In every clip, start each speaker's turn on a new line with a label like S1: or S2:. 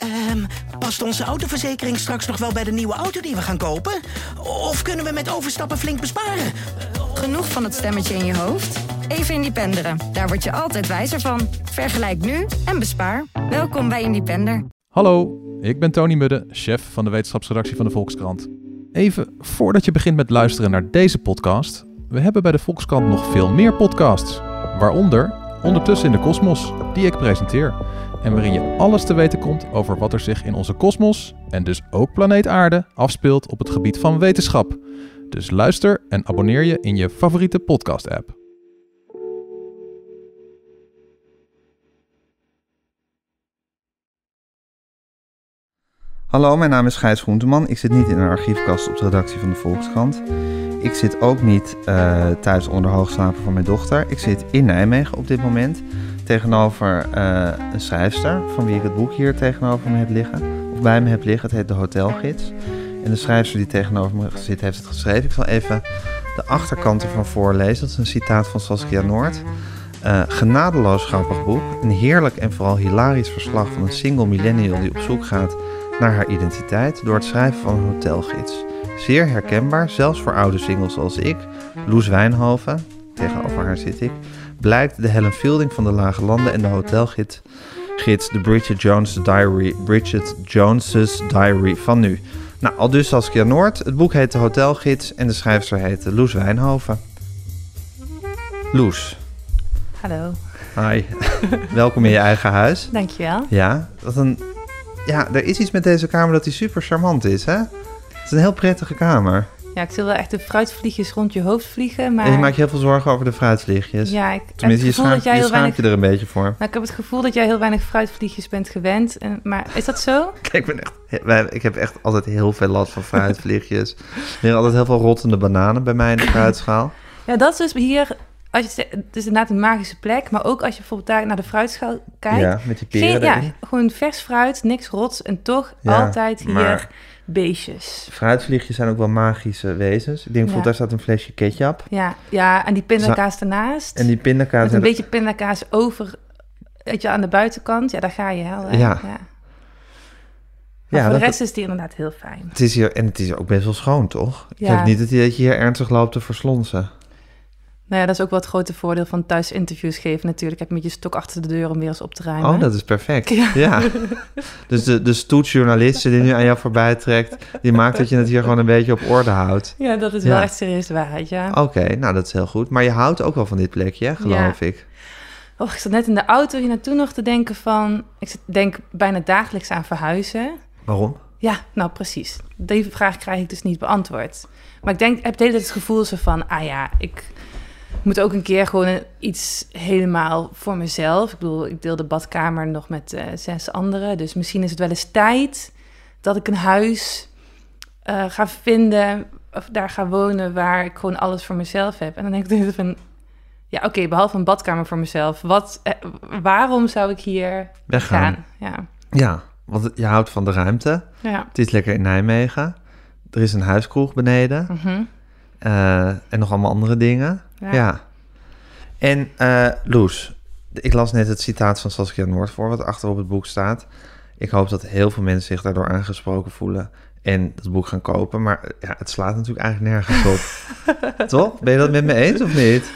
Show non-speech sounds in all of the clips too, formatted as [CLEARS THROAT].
S1: Ehm, past onze autoverzekering straks nog wel bij de nieuwe auto die we gaan kopen? Of kunnen we met overstappen flink besparen?
S2: Genoeg van het stemmetje in je hoofd? Even Independeren. Daar word je altijd wijzer van. Vergelijk nu en bespaar. Welkom bij Independer.
S3: Hallo, ik ben Tony Mudde, chef van de wetenschapsredactie van de Volkskrant. Even voordat je begint met luisteren naar deze podcast, we hebben bij de Volkskrant nog veel meer podcasts. Waaronder Ondertussen in de Kosmos, die ik presenteer. En waarin je alles te weten komt over wat er zich in onze kosmos, en dus ook planeet Aarde, afspeelt op het gebied van wetenschap. Dus luister en abonneer je in je favoriete podcast-app.
S4: Hallo, mijn naam is Gijs Groenteman. Ik zit niet in een archiefkast op de redactie van de Volkskrant. Ik zit ook niet uh, thuis onder hoogslaper van mijn dochter. Ik zit in Nijmegen op dit moment tegenover uh, een schrijfster van wie ik het boek hier tegenover me heb liggen. Of bij me heb liggen. Het heet De Hotelgids. En de schrijfster die tegenover me zit heeft het geschreven. Ik zal even de achterkant ervan voorlezen. Dat is een citaat van Saskia Noord. Uh, genadeloos grappig boek. Een heerlijk en vooral hilarisch verslag van een single millennial die op zoek gaat naar haar identiteit door het schrijven van een hotelgids. Zeer herkenbaar, zelfs voor oude singles zoals ik, Loes Wijnhoven, tegenover haar zit ik, blijkt de Helen Fielding van de Lage Landen en de hotelgids gids, de Bridget Jones Diary, Bridget Jones's Diary van nu. Nou, al dus Saskia Noord. Het boek heet De Hotelgids en de schrijfster heet Loes Wijnhoven. Loes.
S5: Hallo.
S4: Hi. [LAUGHS] Welkom in je eigen huis.
S5: Dankjewel.
S4: Ja, wat een ja, er is iets met deze kamer dat die super charmant is, hè? Het is een heel prettige kamer.
S5: Ja, ik zie wel echt de fruitvliegjes rond je hoofd vliegen, maar...
S4: En je maakt je heel veel zorgen over de fruitvliegjes.
S5: Ja, ik
S4: Tenminste, je schaamt, je, schaamt weinig... je er een beetje voor.
S5: Nou, ik heb het gevoel dat jij heel weinig fruitvliegjes bent gewend. En, maar is dat zo? [LAUGHS]
S4: Kijk, ik, ben echt, ik heb echt altijd heel veel last van fruitvliegjes. [LAUGHS] er zijn altijd heel veel rottende bananen bij mij in de fruitschaal.
S5: Ja, dat is dus hier als je, het is inderdaad een magische plek, maar ook als je bijvoorbeeld daar naar de fruitschaal kijkt.
S4: Ja, met die peren
S5: Ja, gewoon vers fruit, niks rots en toch altijd hier beestjes.
S4: Fruitvliegjes zijn ook wel magische wezens. Ik denk bijvoorbeeld, daar staat een flesje ketchup.
S5: Ja, ja en die pindakaas ernaast.
S4: En die pindakaas...
S5: Met een beetje pindakaas over, weet je, aan de buitenkant. Ja, daar ga je. Hè, ja. ja. Maar voor de rest is die inderdaad heel fijn.
S4: Het is hier, en het is ook best wel schoon, toch? Ik heb niet dat je hier ernstig loopt te verslonsen.
S5: Nou ja, dat is ook wel het grote voordeel van thuis interviews geven natuurlijk. Heb je met je stok achter de deur om weer eens op te ruimen.
S4: Oh, dat is perfect. Ja. dus de, de die nu aan jou voorbij trekt... die maakt dat je het hier gewoon een beetje op orde houdt.
S5: Ja, dat is wel echt serieus de waarheid, ja.
S4: Oké, nou dat is heel goed. Maar je houdt ook wel van dit plekje, geloof ik.
S5: Och, ik zat net in de auto hier naartoe nog te denken van... Ik denk bijna dagelijks aan verhuizen.
S4: Waarom?
S5: Ja, nou precies. Die vraag krijg ik dus niet beantwoord. Maar ik denk, heb de hele tijd het gevoel zo van... Ah ja, ik moet ook een keer gewoon iets helemaal voor mezelf. Ik bedoel, ik deel de badkamer nog met uh, zes anderen. Dus misschien is het wel eens tijd dat ik een huis uh, ga vinden of daar ga wonen waar ik gewoon alles voor mezelf heb. En dan denk ik van, ja oké, behalve een badkamer voor mezelf. Wat, eh, waarom zou ik hier
S4: Weggaan.
S5: gaan? Ja.
S4: ja, want je houdt van de ruimte.
S5: Ja.
S4: Het is lekker in Nijmegen. Er is een huiskroeg beneden.
S5: Mhm.
S4: en nog allemaal andere dingen. Ja. En uh, Loes, ik las net het citaat van Saskia Noord voor, wat achter op het boek staat. Ik hoop dat heel veel mensen zich daardoor aangesproken voelen en dat boek gaan kopen. Maar ja, het slaat natuurlijk eigenlijk nergens op. [LAUGHS] Toch? Ben je dat met me eens of niet?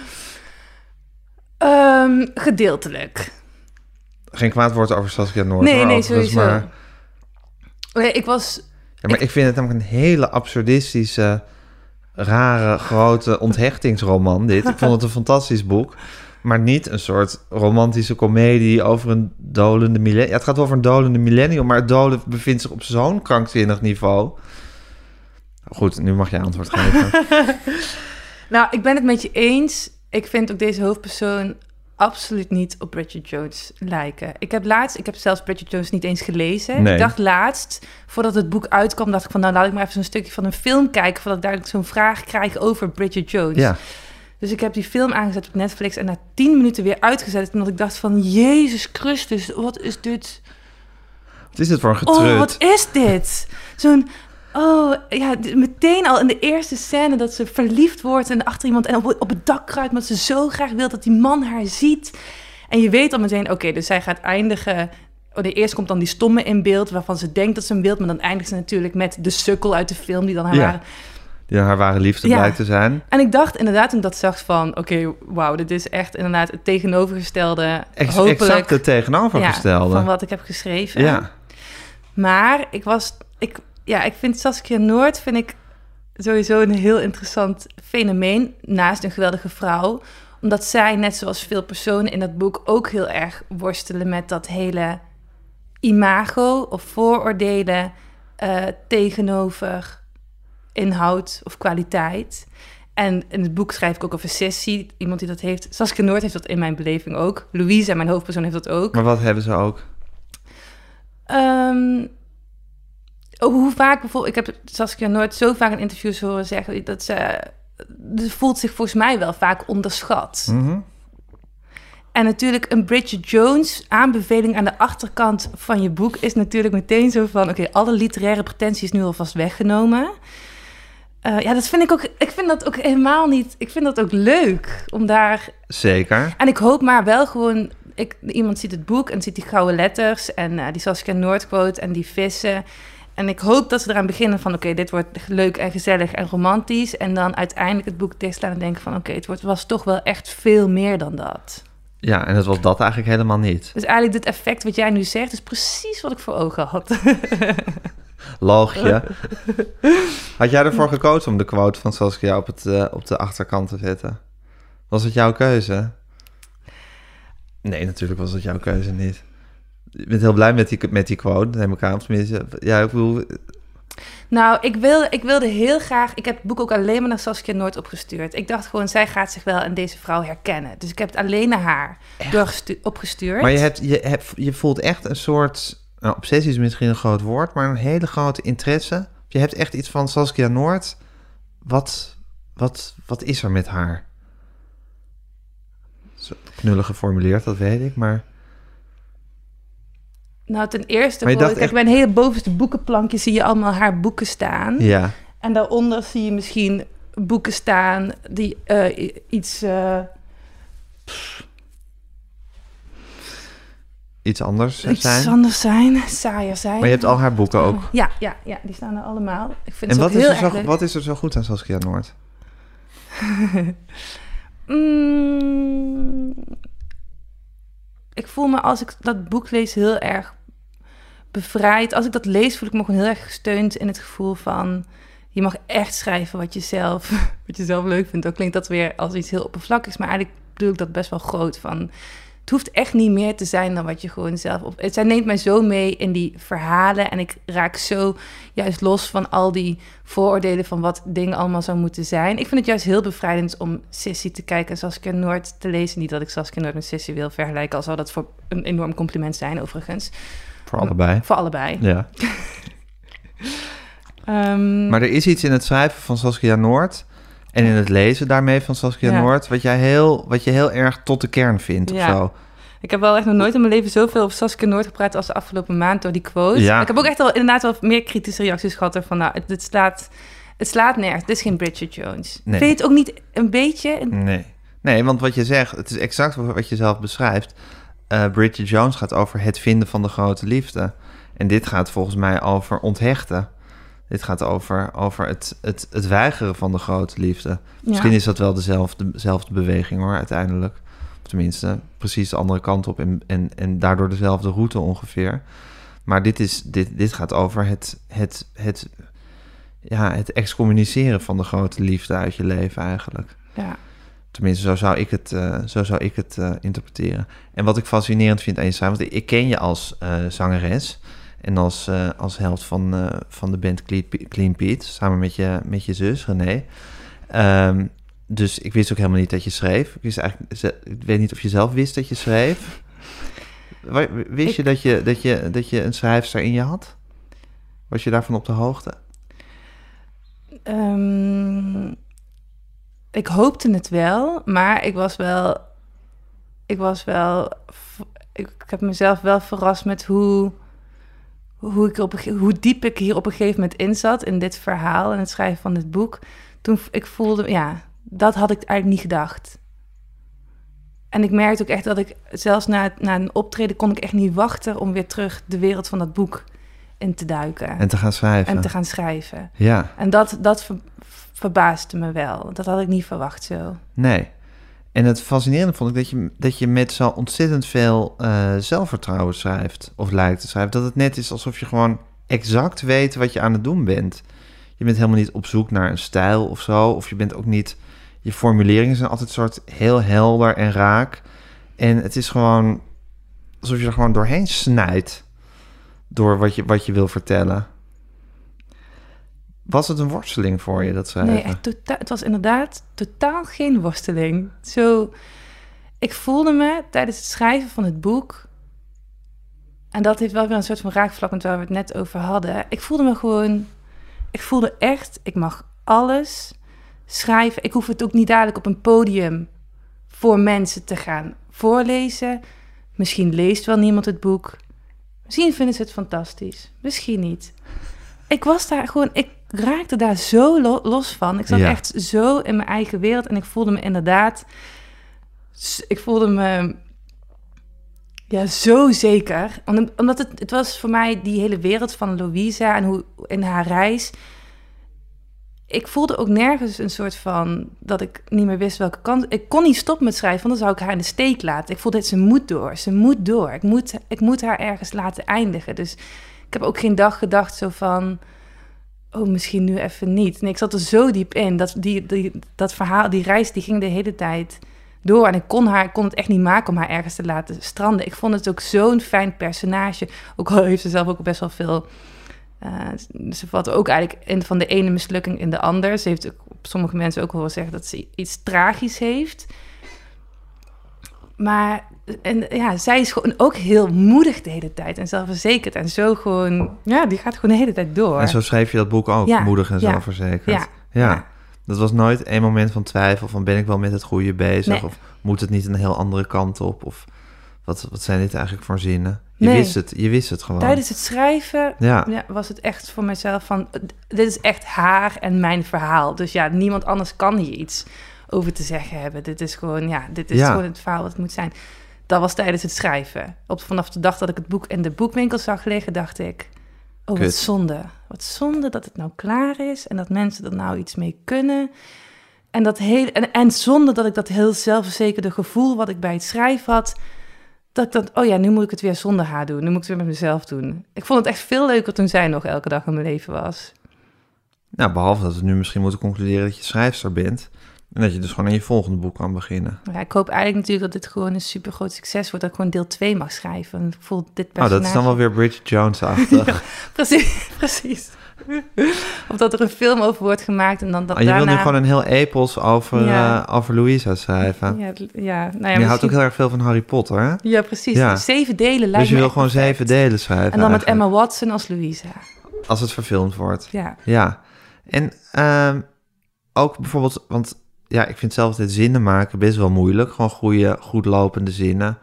S5: Um, gedeeltelijk.
S4: Geen kwaad woord over Saskia Noord.
S5: Nee, nee, sowieso. Maar... Nee, ik was...
S4: Ja, maar ik... ik vind het namelijk een hele absurdistische rare, grote onthechtingsroman dit. Ik vond het een [LAUGHS] fantastisch boek. Maar niet een soort romantische komedie over een dolende millennium. Ja, het gaat over een dolende millennium, maar het dolen bevindt zich op zo'n krankzinnig niveau. Goed, nu mag jij antwoord geven. [LAUGHS]
S5: nou, ik ben het met je eens. Ik vind ook deze hoofdpersoon absoluut niet op Bridget Jones lijken. Ik heb laatst, ik heb zelfs Bridget Jones niet eens gelezen. Ik dacht laatst, voordat het boek uitkwam, dacht ik van, nou laat ik maar even zo'n stukje van een film kijken, voordat ik duidelijk zo'n vraag krijg over Bridget Jones.
S4: Ja.
S5: Dus ik heb die film aangezet op Netflix en na tien minuten weer uitgezet, omdat ik dacht van, Jezus Christus, wat is dit?
S4: Wat is dit voor een getrut?
S5: Oh, wat is dit? Zo'n Oh, ja, meteen al in de eerste scène dat ze verliefd wordt en achter iemand en op, op het dak kruipt, omdat ze zo graag wil dat die man haar ziet. En je weet al meteen, oké, dus zij gaat eindigen Oh, de eerst komt dan die stomme in beeld, waarvan ze denkt dat ze hem wilt, maar dan eindigt ze natuurlijk met de sukkel uit de film die dan haar
S4: Ja. Die haar ware liefde
S5: Ja.
S4: blijkt te zijn.
S5: En ik dacht inderdaad toen ik dat zag van, oké, wauw, dit is echt inderdaad het tegenovergestelde,
S4: Ex-
S5: hopelijk,
S4: exact het
S5: ja,
S4: tegenovergestelde.
S5: van wat ik heb geschreven.
S4: Ja,
S5: Maar ik was, ik, ja, ik vind Saskia Noord vind ik sowieso een heel interessant fenomeen naast een geweldige vrouw, omdat zij net zoals veel personen in dat boek ook heel erg worstelen met dat hele imago of vooroordelen eh, tegenover inhoud of kwaliteit. En in het boek schrijf ik ook over Sissy, iemand die dat heeft. Saskia Noord heeft dat in mijn beleving ook. Louise, mijn hoofdpersoon, heeft dat ook.
S4: maar wat hebben ze ook?
S5: Ehm, hoe vaak bijvoorbeeld, ik heb Saskia nooit zo vaak in interviews horen zeggen dat ze, ze voelt zich volgens mij wel vaak onderschat.
S4: Mhm.
S5: En natuurlijk een Bridget Jones aanbeveling aan de achterkant van je boek is natuurlijk meteen zo van, oké, alle literaire pretentie is nu alvast weggenomen. Eh, ja, dat vind ik ook, ik vind dat ook helemaal niet, ik vind dat ook leuk om daar
S4: Zeker.
S5: en ik hoop maar wel gewoon... Ik, iemand ziet het boek en ziet die gouden letters... en eh, die Saskia Noordquote en die vissen. En ik hoop dat ze eraan beginnen van... oké, dit wordt leuk en gezellig en romantisch... en dan uiteindelijk het boek dichtslaan en denken van... oké, het wordt, was toch wel echt veel meer dan dat.
S4: Ja, en dat was dat eigenlijk helemaal niet.
S5: Dus eigenlijk dit effect wat jij nu zegt... is precies wat ik voor ogen had. [LAUGHS]
S4: Loogje. Had jij ervoor gekozen om de quote van Saskia op, het, eh, op de achterkant te zetten? Was het jouw keuze? Nee, natuurlijk was het jouw keuze niet. Je bent heel blij met die, met die quote, neem ik aan. Tenminste, ja, ik bedoel...
S5: Nou, ik wilde, ik wilde heel graag... Ik heb het boek ook alleen maar naar Saskia Noord opgestuurd. Ik dacht gewoon, zij gaat zich wel aan deze vrouw herkennen. Dus ik heb het alleen naar haar opgestuurd.
S4: Maar je, hebt, je, hebt, je voelt echt een soort... Nou, obsessie is misschien een groot woord, maar een hele grote interesse. Je hebt echt iets van Saskia Noord. Wat, wat, wat is er met haar? Knullig geformuleerd, dat weet ik, maar...
S5: Nou, ten eerste,
S4: dacht
S5: kijk, bij een hele bovenste boekenplankje zie je allemaal haar boeken staan.
S4: Ja,
S5: En daaronder zie je misschien boeken staan die eh, iets... eh,
S4: iets anders
S5: iets
S4: zijn.
S5: anders zijn, saaier zijn.
S4: Maar je hebt al haar boeken ook.
S5: Ja, ja, ja, die staan er allemaal. Ik vind
S4: En wat is,
S5: heel
S4: er zo,
S5: leuk.
S4: wat is er zo goed aan Saskia Noord? [LAUGHS]
S5: Mm, ik voel me als ik dat boek lees heel erg bevrijd. Als ik dat lees, voel ik me gewoon heel erg gesteund in het gevoel van... je mag echt schrijven wat je zelf, [LAUGHS] wat je zelf leuk vindt. Dan klinkt dat weer als iets heel oppervlakkigs, maar eigenlijk bedoel ik dat best wel groot. Van, het hoeft echt niet meer te zijn dan wat je gewoon zelf... Op, het, zij neemt mij zo mee in die verhalen en ik raak zo juist los van al die vooroordelen van wat dingen allemaal zou moeten zijn. Ik vind het juist heel bevrijdend om Sissy te kijken en Saskia Noord te lezen. Niet dat ik Saskia Noord met Sissy wil vergelijken, al zou dat voor een enorm compliment zijn overigens.
S4: Voor allebei.
S5: Voor allebei.
S4: Ja. [LAUGHS]
S5: Ehm,
S4: Maar er is iets in het schrijven van Saskia Noord... en in het lezen daarmee van Saskia
S5: Ja.
S4: Noord... Wat, jij heel, wat je heel erg tot de kern vindt of
S5: Ja.
S4: zo.
S5: Ik heb wel echt nog nooit in mijn leven zoveel over Saskia Noord gepraat als de afgelopen maand door die quote.
S4: Ja.
S5: Ik heb ook echt wel inderdaad wel meer kritische reacties gehad ervan, nou, het, het slaat, het slaat nergens. Dit is geen Bridget Jones.
S4: Nee.
S5: Vind je het ook niet een beetje?
S4: Nee. Nee, want wat je zegt, het is exact wat je zelf beschrijft. Eh, Bridget Jones gaat over het vinden van de grote liefde. En dit gaat volgens mij over onthechten. Dit gaat over, over het, het, het weigeren van de grote liefde. Misschien is dat wel dezelfde, dezelfde beweging hoor, uiteindelijk. Of tenminste, precies de andere kant op en, en, en daardoor dezelfde route ongeveer. Maar dit, is, dit, dit gaat over het, het, het, ja, het excommuniceren van de grote liefde uit je leven eigenlijk.
S5: Ja.
S4: Tenminste, zo zou ik het, eh, zo zou ik het eh, interpreteren. En wat ik fascinerend vind aan je want ik ken je als eh, zangeres en als, eh, als helft van, eh, van de band Clean, Pe- Clean Pete, samen met je, met je zus René. Ehm, dus ik wist ook helemaal niet dat je schreef. Ik, wist eigenlijk, ik weet niet of je zelf wist dat je schreef. Wist
S5: Ik-
S4: je, dat je, dat, je dat je een schrijfster in je had? Was je daarvan op de hoogte?
S5: Ehm, ik hoopte het wel, maar ik was wel. Ik was wel. Ik, ik heb mezelf wel verrast met hoe. Hoe, ik op, hoe diep ik hier op een gegeven moment in zat in dit verhaal en het schrijven van dit boek. Toen ik voelde, ja, dat had ik eigenlijk niet gedacht. En ik merkte ook echt dat ik zelfs na, na een optreden kon ik echt niet wachten om weer terug de wereld van dat boek in te duiken.
S4: En te gaan schrijven.
S5: en te gaan schrijven.
S4: Ja,
S5: En dat, dat ver- verbaasde me wel. Dat had ik niet verwacht zo.
S4: nee. En het fascinerende vond ik dat je, dat je met zo ontzettend veel eh, zelfvertrouwen schrijft. Of lijkt te schrijven. Dat het net is alsof je gewoon exact weet wat je aan het doen bent. Je bent helemaal niet op zoek naar een stijl of zo. Of je bent ook niet... Je formuleringen zijn altijd soort heel helder en raak. En het is gewoon alsof je er gewoon doorheen snijdt. Door wat je, wat je wil vertellen. Was het een worsteling voor je, dat schrijven?
S5: Nee, echt totaal, het was inderdaad totaal geen worsteling. Zo, ik voelde me tijdens het schrijven van het boek... En dat heeft wel weer een soort van raakvlak met waar we het net over hadden. Ik voelde me gewoon... Ik voelde echt, ik mag alles schrijven. Ik hoef het ook niet dadelijk op een podium voor mensen te gaan voorlezen. Misschien leest wel niemand het boek. Misschien vinden ze het fantastisch. Misschien niet. Ik was daar gewoon... Ik raakte daar zo lo- los van. Ik zat
S4: Ja.
S5: echt zo in mijn eigen wereld. En ik voelde me inderdaad... Ik voelde me... Ja, zo zeker. Om- Omdat het, het was voor mij die hele wereld van Louisa en hoe in haar reis. Ik voelde ook nergens een soort van dat ik niet meer wist welke kant. Ik kon niet stoppen met schrijven, want dan zou ik haar in de steek laten. Ik voelde dat ze moet door. Ze moet door. Ik moet, ik moet haar ergens laten eindigen. Dus ik heb ook geen dag gedacht zo van. Oh, misschien nu even niet. Nee, ik zat er zo diep in. Dat, die, die, dat verhaal, die reis, die ging de hele tijd door. En ik kon, haar, kon het echt niet maken om haar ergens te laten stranden. Ik vond het ook zo'n fijn personage. Ook al heeft ze zelf ook best wel veel... eh, ze valt ook eigenlijk in van de ene mislukking in de ander. Ze heeft ook op sommige mensen ook wel gezegd dat ze iets tragisch heeft. Maar en, ja, zij is gewoon ook heel moedig de hele tijd. En zelfverzekerd. En zo gewoon... Ja, die gaat gewoon de hele tijd door.
S4: En zo schreef je dat boek ook,
S5: Ja,
S4: moedig en
S5: ja,
S4: zelfverzekerd.
S5: ja,
S4: ja. Dat was nooit één moment van twijfel van ben ik wel met het goede bezig?
S5: Nee.
S4: Of moet het niet een heel andere kant op? Of wat, wat zijn dit eigenlijk voor zinnen? Je
S5: Nee.
S4: wist het, je wist het gewoon.
S5: Tijdens het schrijven
S4: Ja,
S5: ja, was het echt voor mezelf van... Dit is echt haar en mijn verhaal. Dus ja, niemand anders kan hier iets over te zeggen hebben. Dit is gewoon, ja, dit is
S4: Ja.
S5: gewoon het verhaal wat het moet zijn. Dat was tijdens het schrijven. Op, vanaf de dag dat ik het boek in de boekwinkel zag liggen, dacht ik... Oh, wat zonde. Wat zonde dat het nou klaar is en dat mensen er nou iets mee kunnen. En, dat heel, en, en zonder dat ik dat heel zelfverzekerde gevoel wat ik bij het schrijven had... Dat ik dacht, oh ja, nu moet ik het weer zonder haar doen. Nu moet ik het weer met mezelf doen. Ik vond het echt veel leuker toen zij nog elke dag in mijn leven was.
S4: nou behalve dat we nu misschien moeten concluderen dat je schrijfster bent. En dat je dus gewoon aan je volgende boek kan beginnen.
S5: Ja, ik hoop eigenlijk natuurlijk dat dit gewoon een super groot succes wordt. Dat ik gewoon deel 2 mag schrijven. En ik voel dit
S4: Oh,
S5: personage...
S4: dat is dan wel weer Bridget Jones-achtig. [LAUGHS]
S5: Precies, [LAUGHS] precies. of dat er een film over wordt gemaakt en dan dat
S4: Oh, je wil nu gewoon een heel epos over,
S5: Ja.
S4: eh, over Louisa schrijven.
S5: Ja, ja, nou ja,
S4: je houdt ook heel erg veel van Harry Potter, hè?
S5: Ja, precies.
S4: Ja.
S5: Zeven delen lijkt
S4: Dus je wil gewoon
S5: perfect.
S4: zeven delen schrijven
S5: En dan met Emma Watson als Louisa.
S4: Als het verfilmd wordt.
S5: Ja.
S4: Ja, en ehm, ook bijvoorbeeld, want ja, ik vind zelf altijd zinnen maken best wel moeilijk. Gewoon goede, goed lopende zinnen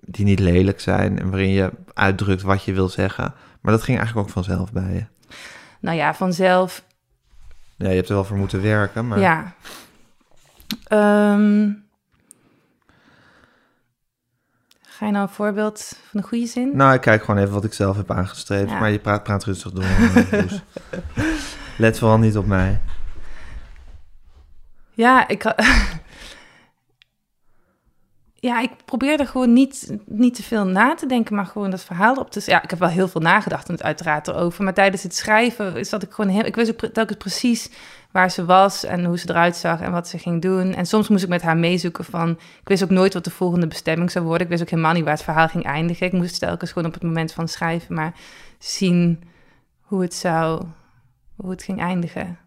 S4: die niet lelijk zijn en waarin je uitdrukt wat je wil zeggen. Maar dat ging eigenlijk ook vanzelf bij je.
S5: Nou ja, vanzelf
S4: Ja, je hebt er wel voor moeten werken, maar
S5: Ja. Ehm, ga je nou een voorbeeld van een goede zin?
S4: nou, ik kijk gewoon even wat ik zelf heb aangestreefd.
S5: Ja.
S4: Maar je praat, praat rustig door. eh. [LAUGHS] Let vooral niet op mij.
S5: Ja, ik... [LAUGHS] ja, ik probeerde gewoon niet, niet te veel na te denken, maar gewoon dat verhaal op te... Ja, ik heb wel heel veel nagedacht en het uiteraard erover, maar tijdens het schrijven zat ik gewoon heel... Ik wist ook telkens precies waar ze was en hoe ze eruit zag en wat ze ging doen. En soms moest ik met haar meezoeken van... Ik wist ook nooit wat de volgende bestemming zou worden. Ik wist ook helemaal niet waar het verhaal ging eindigen. Ik moest telkens gewoon op het moment van schrijven maar zien hoe het zou... Hoe het ging eindigen.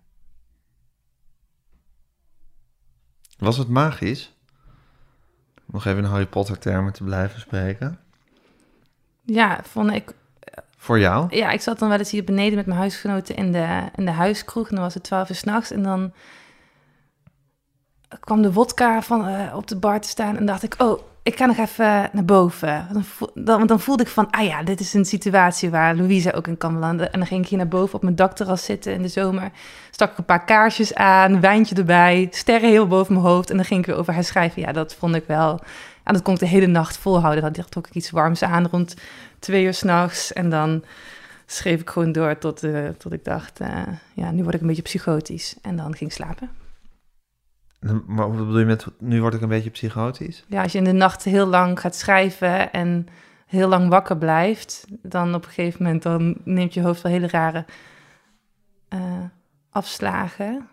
S4: Was het magisch? Om Nog even in Harry Potter termen te blijven spreken.
S5: Ja, vond ik
S4: Voor jou?
S5: Ja, ik zat dan wel eens hier beneden met mijn huisgenoten in de, in de huiskroeg. En dan was het twaalf uur s'nachts. En dan kwam de wodka van, eh, op de bar te staan. En dacht ik, oh, ik ga nog even naar boven. Want dan voelde ik van, ah ja, dit is een situatie waar Louisa ook in kan belanden. En dan ging ik hier naar boven op mijn dakterras zitten in de zomer. Stak ik een paar kaarsjes aan, wijntje erbij, sterren heel boven mijn hoofd. En dan ging ik weer over haar schrijven. Ja, dat vond ik wel En dat kon ik de hele nacht volhouden. Dan trok ik iets warms aan rond twee uur s'nachts. En dan schreef ik gewoon door tot, eh, tot ik dacht, eh, ja, nu word ik een beetje psychotisch. En dan ging ik slapen.
S4: Maar wat bedoel je met, nu word ik een beetje psychotisch?
S5: Ja, als je in de nacht heel lang gaat schrijven en heel lang wakker blijft, dan op een gegeven moment dan neemt je hoofd wel hele rare eh, afslagen.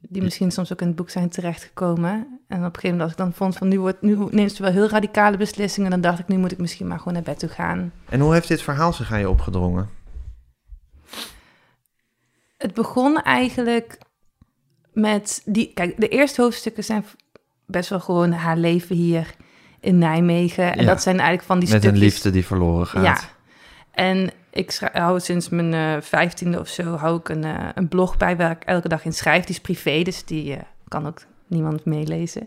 S5: Die misschien soms ook in het boek zijn terechtgekomen. En op een gegeven moment als ik dan vond van nu, wordt, nu neemt ze wel heel radicale beslissingen, dan dacht ik nu moet ik misschien maar gewoon naar bed toe gaan.
S4: En hoe heeft dit verhaal zich aan je opgedrongen?
S5: Het begon eigenlijk met die. Kijk, de eerste hoofdstukken zijn best wel gewoon haar leven hier in Nijmegen. En
S4: Ja.
S5: dat zijn eigenlijk van die
S4: Met
S5: stukjes.
S4: een liefde die verloren gaat.
S5: Ja. En ik hou sinds mijn eh, vijftiende of zo hou ik een, eh, een blog bij waar ik elke dag in schrijf. Die is privé, dus die eh, kan ook niemand meelezen.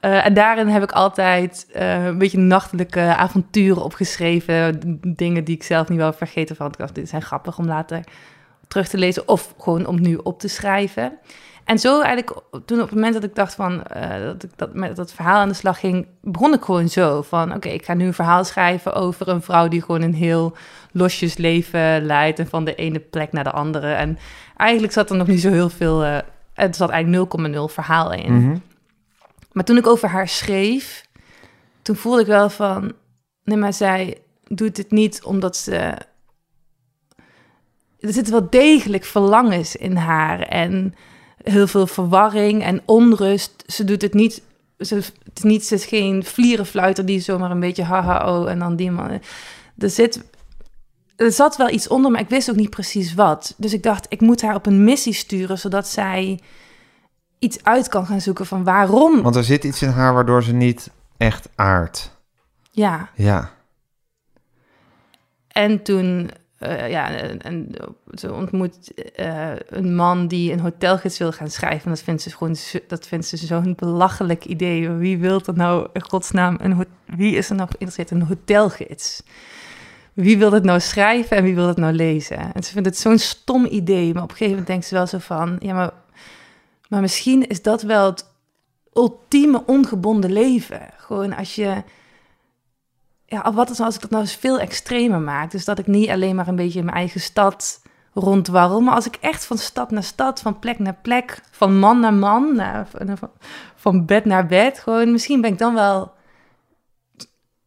S5: En daarin heb ik altijd een beetje nachtelijke avonturen opgeschreven. Dingen die ik zelf niet wel vergeten van. Ik dacht, dit zijn grappig om later terug te lezen. Of gewoon om nu op te schrijven. En zo eigenlijk, toen op het moment dat ik dacht van, eh, dat ik dat, met dat verhaal aan de slag ging, begon ik gewoon zo van, oké, ik ga nu een verhaal schrijven over een vrouw die gewoon een heel losjes leven leidt en van de ene plek naar de andere. En eigenlijk zat er nog niet zo heel veel, eh er zat eigenlijk 0,0 verhaal in.
S4: Mhm.
S5: Maar toen ik over haar schreef, toen voelde ik wel van, nee, maar zij doet het niet omdat ze. Er zitten wel degelijk verlangens in haar en heel veel verwarring en onrust. Ze doet het niet. Ze, het is niet, ze is geen vlierenfluiter die zomaar een beetje haha oh en dan die man. Er zit. Er zat wel iets onder, maar ik wist ook niet precies wat. Dus ik dacht, ik moet haar op een missie sturen, zodat zij iets uit kan gaan zoeken van waarom.
S4: Want er zit iets in haar waardoor ze niet echt aardt.
S5: Ja,
S4: Ja.
S5: en toen eh, ja, en, ze ontmoet eh, een man die een hotelgids wil gaan schrijven. En dat vindt ze gewoon dat vindt ze zo'n belachelijk idee. Wie wil er nou in godsnaam een wie is er nou geïnteresseerd in een hotelgids? Wie wil het nou schrijven en wie wil het nou lezen? En ze vindt het zo'n stom idee, maar op een gegeven moment denkt ze wel zo van, ja, maar, maar misschien is dat wel het ultieme ongebonden leven. Gewoon als je ja, wat is als ik dat nou eens veel extremer maak? Dus dat ik niet alleen maar een beetje in mijn eigen stad rondwarrel, maar als ik echt van stad naar stad, van plek naar plek, van man naar man, van, van bed naar bed, gewoon misschien ben ik dan wel,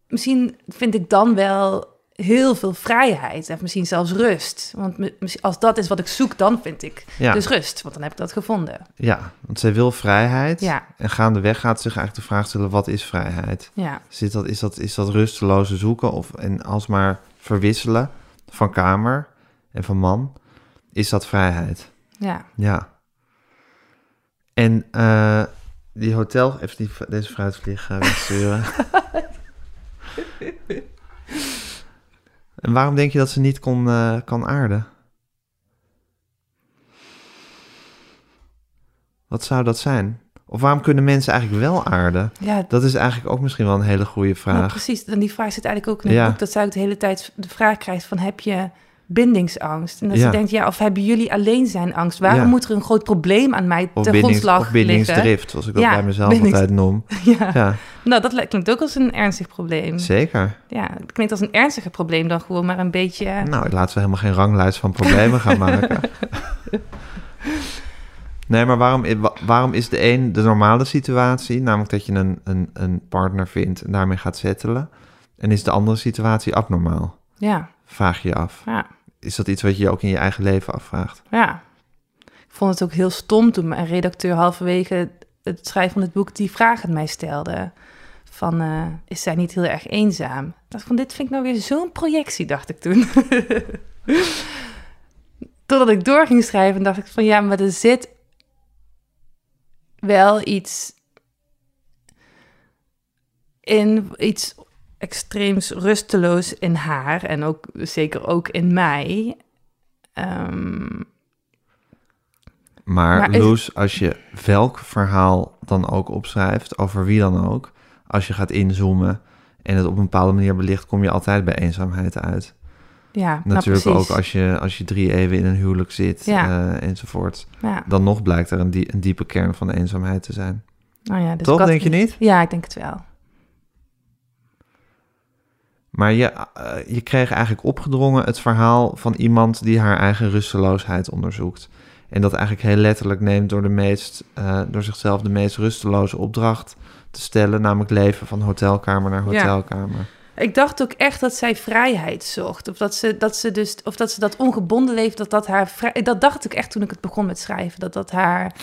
S5: misschien vind ik dan wel heel veel vrijheid en misschien zelfs rust. Want als dat is wat ik zoek, dan vind ik
S4: Ja.
S5: dus rust, want dan heb ik dat gevonden.
S4: ja, want zij wil vrijheid.
S5: Ja,
S4: En gaandeweg gaat ze zich eigenlijk de vraag stellen, wat is vrijheid?
S5: ja,
S4: Zit dat, is, dat, is dat rusteloze zoeken of, en alsmaar verwisselen van kamer en van man? Is dat vrijheid?
S5: ja.
S4: Ja. En eh, die hotel, even die, deze fruitvlieg gaan wegsturen. [LAUGHS] en waarom denk je dat ze niet kon, eh, kan aarden? Wat zou dat zijn? Of waarom kunnen mensen eigenlijk wel aarden?
S5: ja
S4: Dat is eigenlijk ook misschien wel een hele goede vraag.
S5: precies. En die vraag zit eigenlijk ook in het
S4: Ja.
S5: boek. Dat zij ook de hele tijd de vraag krijgt van... heb je bindingsangst? En dat
S4: Ja.
S5: ze denkt, ja, of hebben jullie alleen zijn angst? Waarom
S4: Ja.
S5: moet er een groot probleem aan mij
S4: Of,
S5: ten
S4: bindings,
S5: grondslag
S4: of bindingsdrift, zoals ik dat
S5: Ja,
S4: bij mezelf
S5: bindings-
S4: altijd noem. [LAUGHS]
S5: Ja. Nou, dat klinkt ook als een ernstig probleem.
S4: zeker.
S5: Ja, het klinkt als een ernstiger probleem dan gewoon maar een beetje...
S4: Nou, laten we helemaal geen ranglijst van problemen gaan maken. [LAUGHS] Nee, maar waarom, wa- waarom is de een de normale situatie, namelijk dat je een, een, een partner vindt en daarmee gaat settelen, en is de andere situatie abnormaal?
S5: Ja,
S4: Vraag je je af.
S5: ja,
S4: Is dat iets wat je ook in je eigen leven afvraagt?
S5: ja. Ik vond het ook heel stom toen mijn redacteur halverwege het schrijven van het boek die vraag aan mij stelde. Van, eh, is zij niet heel erg eenzaam? Dacht van, dit vind ik nou weer zo'n projectie, dacht ik toen. [LAUGHS] Totdat ik door ging schrijven, dacht ik van, ja, maar er zit wel iets in, iets extreems rusteloos in haar en ook zeker ook in mij. Ehm,
S4: Maar,
S5: Maar is-
S4: Loes, als je welk verhaal dan ook opschrijft, over wie dan ook, als je gaat inzoomen en het op een bepaalde manier belicht, kom je altijd bij eenzaamheid uit.
S5: ja,
S4: Natuurlijk
S5: nou,
S4: ook
S5: precies.
S4: als je, als je drie eeuwen in een huwelijk zit
S5: Ja.
S4: eh, enzovoort.
S5: Ja,
S4: Dan nog blijkt er een, die- een diepe kern van eenzaamheid te zijn.
S5: nou ja, dus
S4: Toch, denk je niet?
S5: Ja, ik denk het wel.
S4: Maar je, eh, je kreeg eigenlijk opgedrongen het verhaal van iemand die haar eigen rusteloosheid onderzoekt. En dat eigenlijk heel letterlijk neemt door, de meest, eh, door zichzelf de meest rusteloze opdracht te stellen. Namelijk leven van hotelkamer naar
S5: Ja.
S4: hotelkamer.
S5: Ik dacht ook echt dat zij vrijheid zocht. Of dat ze dat, ze dus, of dat, ze dat ongebonden leeft, dat dat haar vrij... Dat dacht ik echt toen ik het begon met schrijven. Dat dat haar...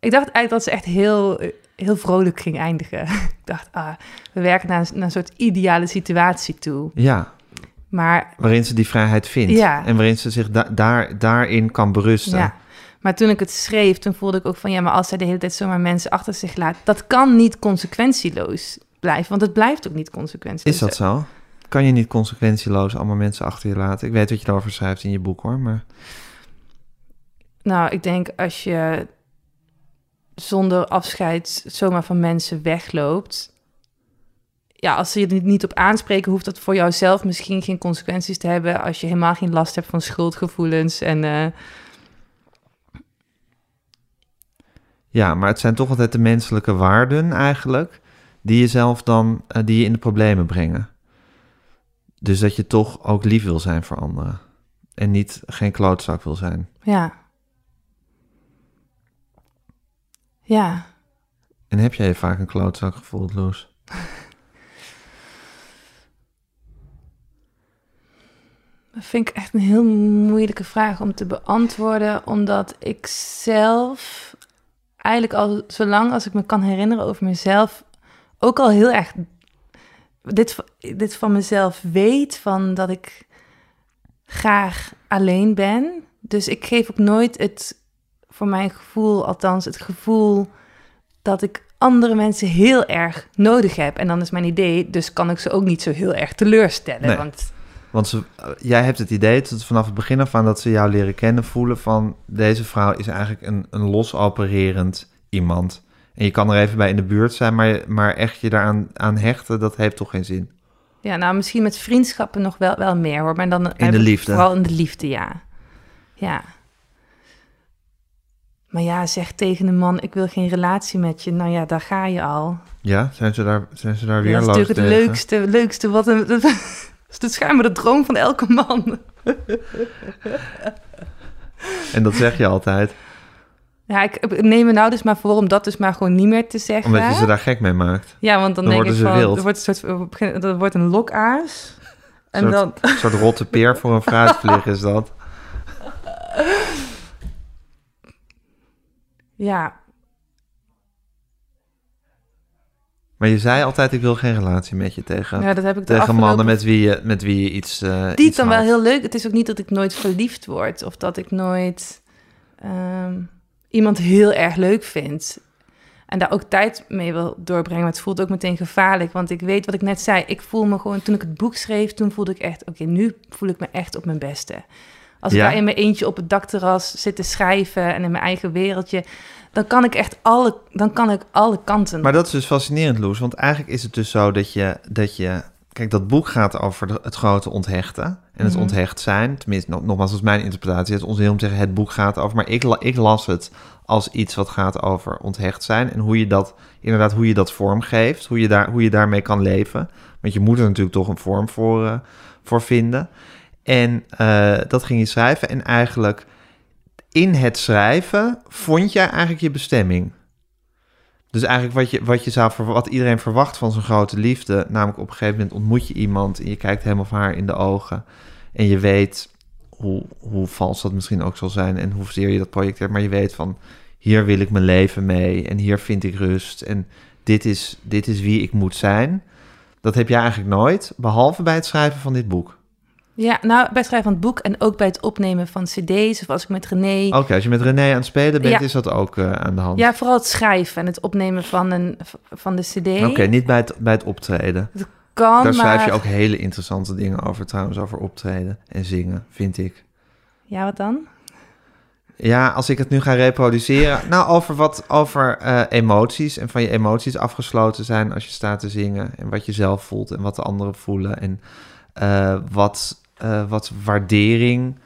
S5: Ik dacht eigenlijk dat ze echt heel, heel vrolijk ging eindigen. [LAUGHS] ik dacht, ah, we werken naar, een- naar een soort ideale situatie toe.
S4: Ja,
S5: Maar
S4: waarin ze die vrijheid vindt.
S5: Ja.
S4: En waarin ze zich da- daar, daarin kan berusten.
S5: Ja. Maar toen ik het schreef, toen voelde ik ook van ja, maar als zij de hele tijd zomaar mensen achter zich laat, dat kan niet consequentieloos blijven, want het blijft ook niet consequentieloos.
S4: Is dat zo? Kan je niet consequentieloos allemaal mensen achter je laten? Ik weet wat je erover schrijft in je boek hoor, maar...
S5: Nou, ik denk als je zonder afscheid zomaar van mensen wegloopt. Ja, als ze je er niet op aanspreken, hoeft dat voor jouzelf misschien geen consequenties te hebben. Als je helemaal geen last hebt van schuldgevoelens. En eh,
S4: Ja, maar het zijn toch altijd de menselijke waarden eigenlijk... die jezelf dan, eh, die je in de problemen brengen. Dus dat je toch ook lief wil zijn voor anderen. En niet geen klootzak wil zijn.
S5: ja. Ja.
S4: En heb jij je vaak een klootzak gevoeld, Loes? [LAUGHS]
S5: Dat vind ik echt een heel moeilijke vraag om te beantwoorden, omdat ik zelf eigenlijk al zolang als ik me kan herinneren over mezelf ook al heel erg dit, dit van mezelf weet, van dat ik graag alleen ben. Dus ik geef ook nooit het, voor mijn gevoel althans, het gevoel dat ik andere mensen heel erg nodig heb. En dan is mijn idee, dus kan ik ze ook niet zo heel erg teleurstellen.
S4: Nee.
S5: Want
S4: Want ze, eh, jij hebt het idee dat vanaf het begin af aan dat ze jou leren kennen, voelen van deze vrouw is eigenlijk een, een los opererend iemand. En je kan er even bij in de buurt zijn, maar, maar echt je daaraan aan hechten, dat heeft toch geen zin.
S5: Ja, nou, misschien met vriendschappen nog wel, wel meer hoor. Maar dan ik
S4: de liefde.
S5: Vooral in de liefde, ja. Ja. Maar ja, zeg tegen een man, ik wil geen relatie met je. Nou ja, daar ga je al.
S4: Ja, zijn ze daar, zijn ze daar
S5: dat
S4: weer
S5: is natuurlijk het leukste, leukste wat een... [LAUGHS] Dat is de schijnbaar de droom van elke man. [LAUGHS]
S4: En dat zeg je altijd,
S5: Ja, ik neem me nou dus maar voor om dat dus maar gewoon niet meer te zeggen.
S4: omdat je ze daar gek mee maakt.
S5: Ja, want dan,
S4: Dan
S5: denk ik
S4: ze
S5: van,
S4: wild.
S5: er wordt een soort, er wordt een lokaas. En
S4: Soort-
S5: dan,
S4: Een soort rotte peer voor een [LAUGHS] fruitvlieg is dat.
S5: Ja,
S4: Maar je zei altijd, ik wil geen relatie met je tegen,
S5: ja, dat heb ik
S4: tegen
S5: afgelopen
S4: mannen met wie je, met wie je iets eh
S5: Die
S4: iets
S5: dan wel heel leuk. Het is ook niet dat ik nooit verliefd word of dat ik nooit ehm, iemand heel erg leuk vind. En daar ook tijd mee wil doorbrengen. Maar het voelt ook meteen gevaarlijk. Want ik weet wat ik net zei. Ik voel me gewoon, toen ik het boek schreef, toen voelde ik echt, oké, nu voel ik me echt op mijn beste. Als ik daar in mijn eentje op het dakterras zit te schrijven en in mijn eigen wereldje, dan kan ik echt alle, dan kan ik alle kanten.
S4: Maar dat is dus fascinerend, Loes. Want eigenlijk is het dus zo dat je... Dat je kijk, dat boek gaat over het grote onthechten. En het
S5: Mhm.
S4: onthecht zijn. Tenminste, nog- nogmaals, dat is mijn interpretatie. Het is onzin om te zeggen, het boek gaat over... Maar ik, ik las het als iets wat gaat over onthecht zijn. En hoe je dat, inderdaad, hoe je dat vormgeeft. Hoe je, daar, hoe je daarmee kan leven. Want je moet er natuurlijk toch een vorm voor, eh, voor vinden. En eh, dat ging je schrijven. En eigenlijk in het schrijven vond jij eigenlijk je bestemming. Dus eigenlijk wat, je, wat, je zou, wat iedereen verwacht van zo'n grote liefde, namelijk op een gegeven moment ontmoet je iemand en je kijkt hem of haar in de ogen en je weet hoe, hoe vals dat misschien ook zal zijn en hoezeer je dat projecteert, maar je weet van hier wil ik mijn leven mee en hier vind ik rust en dit is, dit is wie ik moet zijn. Dat heb jij eigenlijk nooit, behalve bij het schrijven van dit boek.
S5: Ja, nou, bij het schrijven van het boek en ook bij het opnemen van cd's of als ik met René...
S4: Oké, als je met René aan het spelen bent,
S5: Ja.
S4: is dat ook eh, aan de hand.
S5: Ja, vooral het schrijven en het opnemen van, een, van de cd.
S4: Oké, niet bij het, bij het optreden.
S5: kan,
S4: Daar schrijf
S5: maar...
S4: je ook hele interessante dingen over trouwens, over optreden en zingen, vind ik.
S5: Ja, wat dan?
S4: Ja, als ik het nu ga reproduceren. Nou, over wat over eh, emoties en van je emoties afgesloten zijn als je staat te zingen. En wat je zelf voelt en wat de anderen voelen. En eh, wat, eh, wat waardering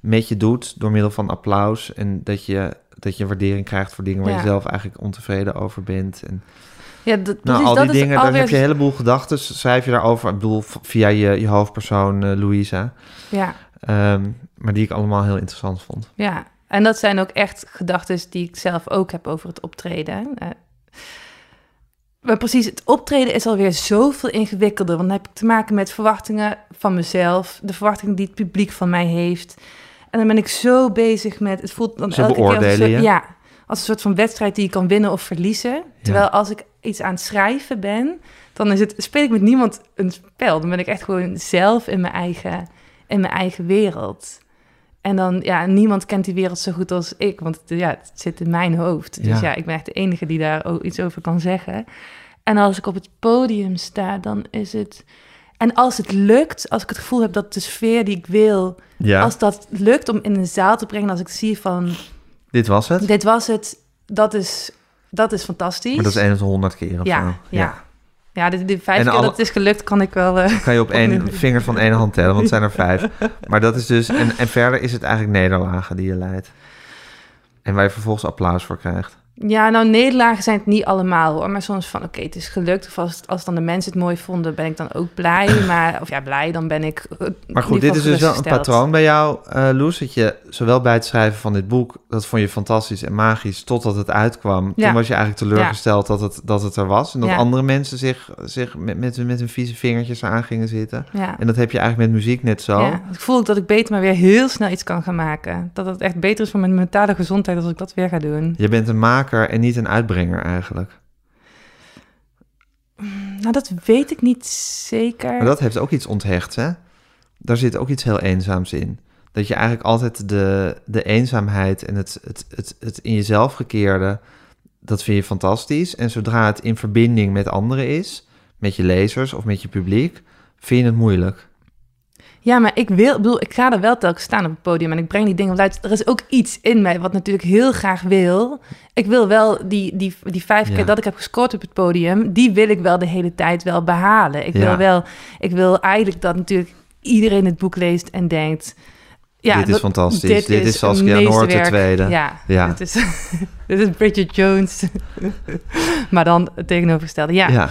S4: met je doet door middel van applaus. En dat je, dat je waardering krijgt voor dingen waar
S5: Ja.
S4: je zelf eigenlijk ontevreden over bent. En,
S5: Ja, dat, precies,
S4: Nou, al die
S5: is
S4: dingen, daar
S5: alweer...
S4: heb je een heleboel gedachten. Schrijf je daarover, ik bedoel, via je, je hoofdpersoon eh, Louisa.
S5: Ja,
S4: Ehm, maar die ik allemaal heel interessant vond.
S5: ja. En dat zijn ook echt gedachten die ik zelf ook heb over het optreden. Maar precies, het optreden is alweer zoveel ingewikkelder. Want dan heb ik te maken met verwachtingen van mezelf, de verwachtingen die het publiek van mij heeft. En dan ben ik zo bezig met. Het voelt dan
S4: Ze
S5: elke keer als een soort-
S4: je?
S5: Ja, als een soort van wedstrijd die je kan winnen of verliezen. Terwijl als ik iets aan het schrijven ben, dan is het, speel ik met niemand een spel. Dan ben ik echt gewoon zelf in mijn eigen, in mijn eigen wereld. En dan, ja, niemand kent die wereld zo goed als ik, want het, ja, het zit in mijn hoofd. Dus
S4: Ja.
S5: ja, ik ben echt de enige die daar ook iets over kan zeggen. En als ik op het podium sta, dan is het... En als het lukt, als ik het gevoel heb dat de sfeer die ik wil...
S4: Ja,
S5: Als dat lukt om in een zaal te brengen, als ik zie van...
S4: dit was het.
S5: Dit was het, dat is, dat is fantastisch.
S4: Maar dat is of honderd keer of
S5: ja,
S4: zo.
S5: ja, ja. De, de vijf
S4: En
S5: keer
S4: alle-
S5: dat het is gelukt, kan ik wel... eh,
S4: Kan je op [LAUGHS] één vinger van één hand tellen, want het zijn er vijf. [LAUGHS] Maar dat is dus... En, en verder is het eigenlijk nederlagen die je leidt. En waar je vervolgens applaus voor krijgt.
S5: Ja, nou, nederlagen zijn het niet allemaal hoor. Maar soms van, oké, het is gelukt. Of als, als dan de mensen het mooi vonden, ben ik dan ook blij. [CLEARS THROAT] Maar, of ja, blij, dan ben ik...
S4: Maar goed, dit is dus wel een patroon bij jou, eh Loes. Dat je zowel bij het schrijven van dit boek, dat vond je fantastisch en magisch, totdat het uitkwam.
S5: Ja.
S4: Toen was je eigenlijk teleurgesteld dat, het, dat het er was. En dat
S5: Ja.
S4: andere mensen zich, zich met, met, met hun vieze vingertjes eraan gingen zitten. En dat heb je eigenlijk met muziek net zo.
S5: Ja, ik voel ook dat ik beter maar weer heel snel iets kan gaan maken. Dat het echt beter is voor mijn mentale gezondheid als ik dat weer ga doen.
S4: Je bent een maker en niet een uitbrenger eigenlijk.
S5: Nou, dat weet ik niet zeker.
S4: Maar dat heeft ook iets onthechts, hè? Daar zit ook iets heel eenzaams in. Dat je eigenlijk altijd de, de eenzaamheid en het, het, het, het in jezelf gekeerde, dat vind je fantastisch. En zodra het in verbinding met anderen is, met je lezers of met je publiek, vind je het moeilijk.
S5: Ja, maar ik wil, bedoel, ik ga er wel telkens staan op het podium en ik breng die dingen uit. Er is ook iets in mij wat natuurlijk heel graag wil. Ik wil wel die, die, die vijf
S4: Ja.
S5: keer dat ik heb gescoord op het podium, die wil ik wel de hele tijd wel behalen. Ik
S4: Ja.
S5: wil wel, ik wil eigenlijk dat natuurlijk iedereen het boek leest en denkt. Ja,
S4: Dit is
S5: dat-
S4: fantastisch. Dit is Saskia Noord de tweede.
S5: Ja,
S4: Ja.
S5: Dit, is, [LAUGHS] dit is Bridget Jones. [LAUGHS] maar dan het tegenovergestelde. Ja.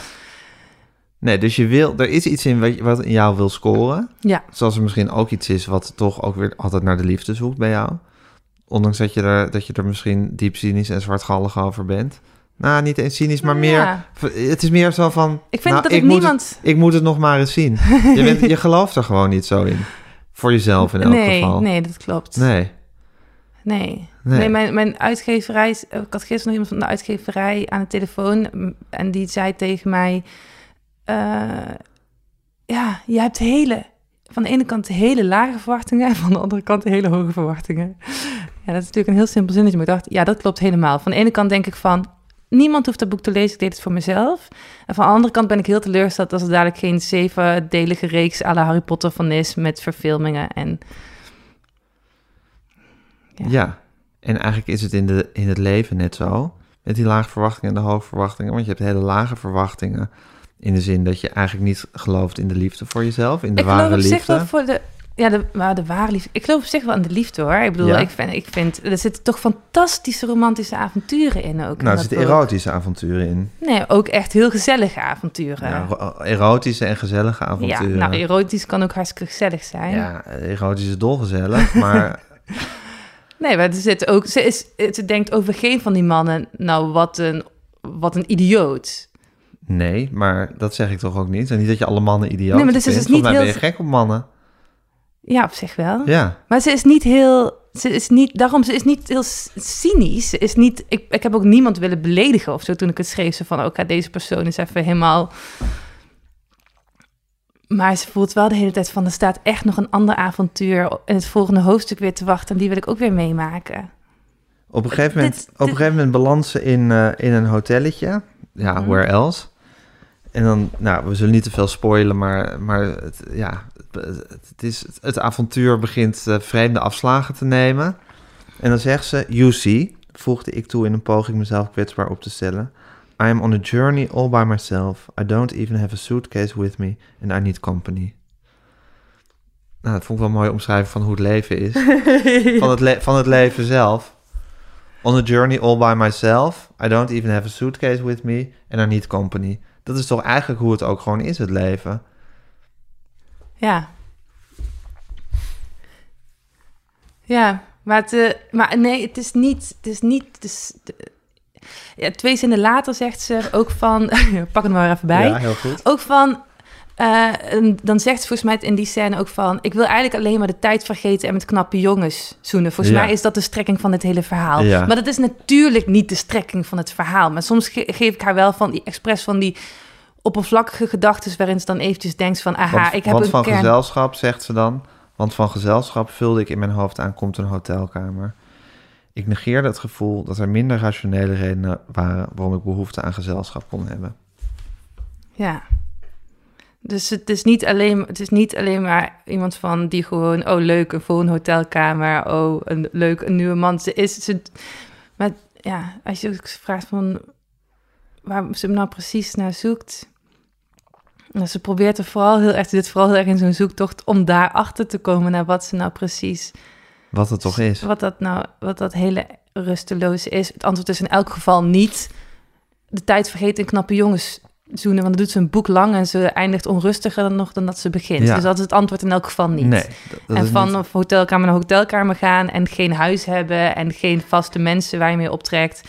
S4: Nee, dus je wil, er is iets in wat, je- wat in jou wil scoren.
S5: ja.
S4: Zoals er misschien ook iets is wat toch ook weer altijd naar de liefde zoekt bij jou. Ondanks dat je er, dat je er misschien diep cynisch en zwartgallig over bent. Nou, niet eens cynisch, maar meer...
S5: Ja.
S4: Het is meer zo van...
S5: Ik vind
S4: nou,
S5: dat ik,
S4: moet
S5: niemand...
S4: Het, ik moet het nog maar eens zien. Je, bent, [LAUGHS] je gelooft er gewoon niet zo in. Voor jezelf in elk
S5: nee,
S4: geval.
S5: nee, dat klopt.
S4: Nee.
S5: Nee.
S4: Nee.
S5: Nee, mijn, mijn uitgeverij... Ik had gisteren nog iemand van de uitgeverij aan de telefoon... en die zei tegen mij... eh, ja, je hebt hele... Van de ene kant hele lage verwachtingen... en van de andere kant hele hoge verwachtingen. Ja, dat is natuurlijk een heel simpel zinnetje... maar ik dacht, ja, dat klopt helemaal. Van de ene kant denk ik van... Niemand hoeft dat boek te lezen, ik deed het voor mezelf. En van de andere kant ben ik heel teleurgesteld... als er dadelijk geen zevendelige reeks... à la Harry Potter van is... met verfilmingen en...
S4: Ja.
S5: Ja.
S4: En eigenlijk is het in, de, in het leven net zo. Met die lage verwachtingen en de hoge verwachtingen. Want je hebt hele lage verwachtingen. In de zin dat je eigenlijk niet gelooft in de liefde voor jezelf. In de
S5: ik
S4: ware
S5: geloof op
S4: liefde.
S5: zich wel voor de... Ja, de, maar de ware liefde. Ik geloof op zich wel aan de liefde, hoor. Ik bedoel,
S4: Ja?
S5: ik, vind, ik vind... Er zitten toch fantastische romantische avonturen in ook.
S4: Nou, er zitten erotische avonturen in.
S5: Nee, ook echt heel gezellige avonturen.
S4: Ja, ro- erotische en gezellige
S5: Ja,
S4: avonturen.
S5: nou, erotisch kan ook hartstikke gezellig zijn.
S4: Ja, erotisch is dolgezellig, [LAUGHS] maar [LAUGHS]
S5: Nee, maar er zit ook... Ze, is, ze denkt over geen van die mannen... Nou, wat een, wat een idioot.
S4: Nee, maar dat zeg ik toch ook niet. En niet dat je alle mannen idioot
S5: Nee, maar dus is
S4: vindt.
S5: het niet
S4: mij
S5: heel-
S4: ben je gek op mannen.
S5: Ja, op zich wel.
S4: Ja,
S5: Maar ze is niet heel... Ze is niet, daarom, ze is niet heel cynisch. Ze is niet, ik, ik heb ook niemand willen beledigen of zo toen ik het schreef. Zo van, oké, deze persoon is even helemaal... Maar ze voelt wel de hele tijd van... er staat echt nog een ander avontuur... in het volgende hoofdstuk weer te wachten... en die wil ik ook weer meemaken.
S4: op een gegeven moment,
S5: Dit-
S4: op een gegeven moment balansen in, eh, in een hotelletje. Ja,
S5: Mhm.
S4: where else? En dan, nou, we zullen niet te veel spoilen, maar, maar het, ja, het, is, het avontuur begint eh, vreemde afslagen te nemen. En dan zegt ze, you see, voegde ik toe in een poging mezelf kwetsbaar op te stellen. I am on a journey all by myself. I don't even have a suitcase with me and I need company. Nou, dat vond ik wel een mooie omschrijving van hoe het leven is. [LAUGHS] van, het van het leven zelf. On a journey all by myself. I don't even have a suitcase with me. And I need company. Dat is toch eigenlijk hoe het ook gewoon is, het leven.
S5: Ja. Ja, maar, het, eh, maar nee, het is niet... Het is niet het is, de- ja, twee zinnen later zegt ze ook van... [LAUGHS] pak hem maar even bij.
S4: Ja, heel goed.
S5: Ook van... eh, dan zegt ze volgens mij in die scène ook van... ik wil eigenlijk alleen maar de tijd vergeten... en met knappe jongens zoenen. Volgens
S4: Ja.
S5: mij is dat de strekking van het hele verhaal.
S4: Ja.
S5: Maar dat is natuurlijk niet de strekking van het verhaal. Maar soms ge- geef ik haar wel van die expres van die oppervlakkige gedachten... waarin ze dan eventjes denkt van... aha,
S4: Want,
S5: ik heb
S4: want
S5: een
S4: van
S5: kern...
S4: gezelschap, zegt ze dan... Want van gezelschap vulde ik in mijn hoofd aan... komt een hotelkamer. Ik negeerde het gevoel dat er minder rationele redenen waren... waarom ik behoefte aan gezelschap kon hebben.
S5: Ja. Dus het is, niet alleen, het is niet alleen maar iemand van die gewoon... oh, leuk, een volgende hotelkamer. Oh, een leuk, een nieuwe man. Ze is... Ze, maar ja, als je ook vraagt van... waar ze hem nou precies naar zoekt... Nou, ze probeert er vooral heel erg... dit vooral heel erg in zo'n zoektocht... om daarachter te komen naar wat ze nou precies...
S4: Wat het toch is.
S5: Wat dat nou, wat dat hele rusteloze is. Het antwoord is in elk geval niet de tijd vergeten in knappe jongens zoenen. Want dan doet ze een boek lang en ze eindigt onrustiger dan nog dan dat ze begint.
S4: Ja.
S5: Dus dat is het antwoord in elk geval niet.
S4: Nee. dat- dat
S5: en van
S4: niet-
S5: hotelkamer naar hotelkamer gaan en geen huis hebben en geen vaste mensen waar je mee optrekt.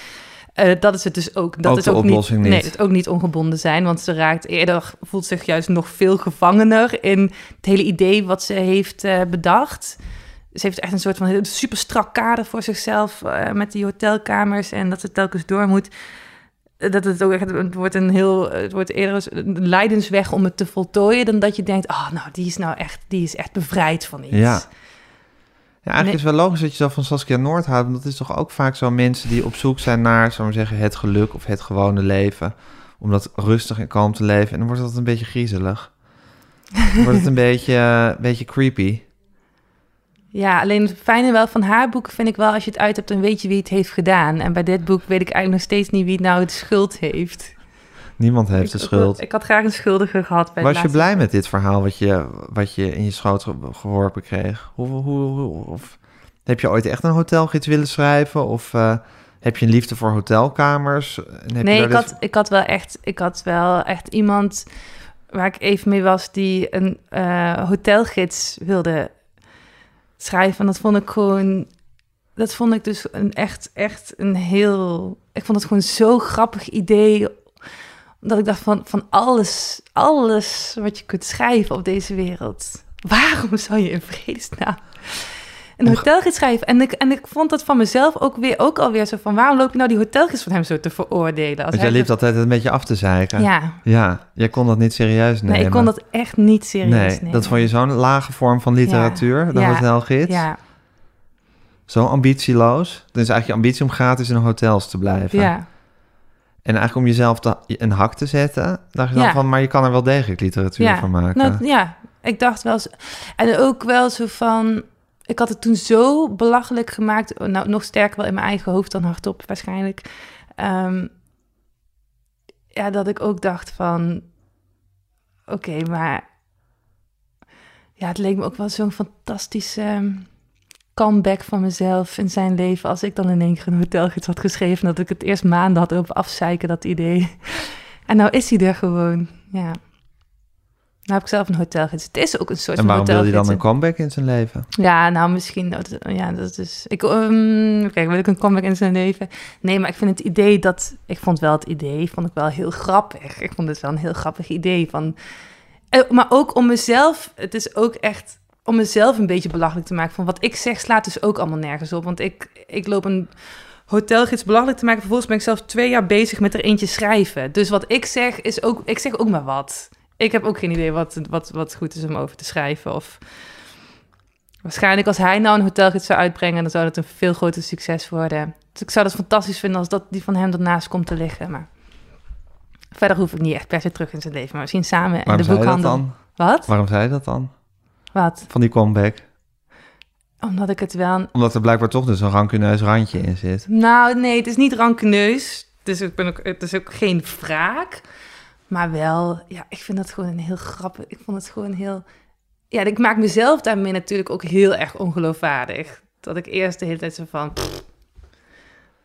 S5: Eh, dat is het dus ook. Dat
S4: Ook
S5: is
S4: de
S5: ook
S4: oplossing
S5: niet,
S4: niet.
S5: Nee, het ook niet ongebonden zijn, want ze raakt eerder, voelt zich juist nog veel gevangener in het hele idee wat ze heeft eh, bedacht. Ze heeft echt een soort van super strak kader voor zichzelf eh, met die hotelkamers en dat ze telkens door moet. Eh, Dat het ook echt, het wordt een heel, het wordt eerder een lijdensweg om het te voltooien dan dat je denkt, ah, nou, die is nou echt, die is echt bevrijd van iets.
S4: Ja. Ja, eigenlijk
S5: Nee.
S4: is het wel logisch dat je dat van Saskia Noord houdt. Want dat is toch ook vaak zo mensen die op zoek zijn naar, zou maar zeggen, het geluk of het gewone leven. Om dat rustig en kalm te leven. En dan wordt dat een beetje griezelig. Dan wordt het een [LAUGHS] beetje, eh, een beetje creepy.
S5: Ja, alleen het fijne wel van haar boek vind ik wel, als je het uit hebt, dan weet je wie het heeft gedaan. En bij dit boek weet ik eigenlijk nog steeds niet wie nou de schuld heeft.
S4: Niemand heeft de schuld.
S5: Ik, had graag een schuldige gehad bij het
S4: Was je blij met dit verhaal wat je, wat je in je schoot ge- geworpen kreeg? Hoe, hoe, hoe- of heb je ooit echt een hotelgids willen schrijven? Of eh, heb je een liefde voor hotelkamers? En heb je
S5: Nee, ik
S4: dit-
S5: had, ik had wel echt, ik had wel echt iemand waar ik even mee was die een eh, hotelgids wilde schrijven. En dat vond ik gewoon, dat vond ik dus een echt, echt een heel, ik vond het gewoon zo'n grappig idee. Dat ik dacht van, van alles, alles wat je kunt schrijven op deze wereld. Waarom zou je in vredesnaam een hotelgids schrijven? En ik, en ik vond dat van mezelf ook, weer, ook alweer zo van... waarom loop je nou die hotelgids van hem zo te veroordelen? Als
S4: Want
S5: hij
S4: jij liep
S5: zo-
S4: altijd een beetje af te zeiken.
S5: Ja,
S4: Ja, jij kon dat niet serieus nemen.
S5: nee, ik kon dat echt niet serieus
S4: Nee,
S5: nemen.
S4: dat vond je zo'n lage vorm van literatuur, de
S5: Ja.
S4: hotelgids.
S5: Ja,
S4: Zo ambitieloos. Dan is eigenlijk je ambitie om gratis in hotels te blijven.
S5: ja.
S4: En eigenlijk om jezelf te, een hak te zetten, dacht je dan
S5: Ja.
S4: van, maar je kan er wel degelijk literatuur
S5: Ja.
S4: van maken.
S5: Nou, ja, ik dacht wel... zo- En ook wel zo van... Ik had het toen zo belachelijk gemaakt. Nou, nog sterker wel in mijn eigen hoofd dan hardop waarschijnlijk. Ehm, ja, dat ik ook dacht van... Oké, maar... Ja, het leek me ook wel zo'n fantastische comeback van mezelf in zijn leven... als ik dan in één keer een hotelgids had geschreven... dat ik het eerst maanden had over afzeiken, dat idee. En nou is hij er gewoon, ja. Nou heb ik zelf een hotelgids. Het is ook een soort
S4: en
S5: van
S4: waarom wil je dan een comeback in zijn leven?
S5: Ja, nou misschien. dat- Ja, dat is. Ik, um, kijk, wil ik een comeback in zijn leven? Nee, maar ik vind het idee dat. Ik vond wel het idee, vond ik wel heel grappig. Ik vond het wel een heel grappig idee van. eh, Maar ook om mezelf. Het is ook echt om mezelf een beetje belachelijk te maken. Van wat ik zeg slaat dus ook allemaal nergens op. Want ik, ik loop een hotelgids belachelijk te maken. Vervolgens ben ik zelf twee jaar bezig met er eentje schrijven. Dus wat ik zeg is ook. Ik zeg ook maar wat. Ik heb ook geen idee wat, wat, wat goed is om over te schrijven. Of Waarschijnlijk als hij nou een hotelgids zou uitbrengen, dan zou dat een veel groter succes worden. Dus ik zou het fantastisch vinden als dat die van hem ernaast komt te liggen. Maar verder hoef ik niet echt per se terug in zijn leven. Maar misschien samen in de
S4: dat
S5: boekhandel.
S4: dan?
S5: Wat?
S4: Waarom zei je dat dan?
S5: Wat?
S4: Van die comeback?
S5: Omdat ik het wel...
S4: Omdat er blijkbaar toch dus een rancuneus randje in zit.
S5: Nou, nee, het is niet rankeneus. Dus ik ben ook, het is ook geen wraak. Maar wel, ja, ik vind dat gewoon een heel grappig. Ik vond het gewoon heel... Ja, ik maak mezelf daarmee natuurlijk ook heel erg ongeloofwaardig. Dat ik eerst de hele tijd zo van...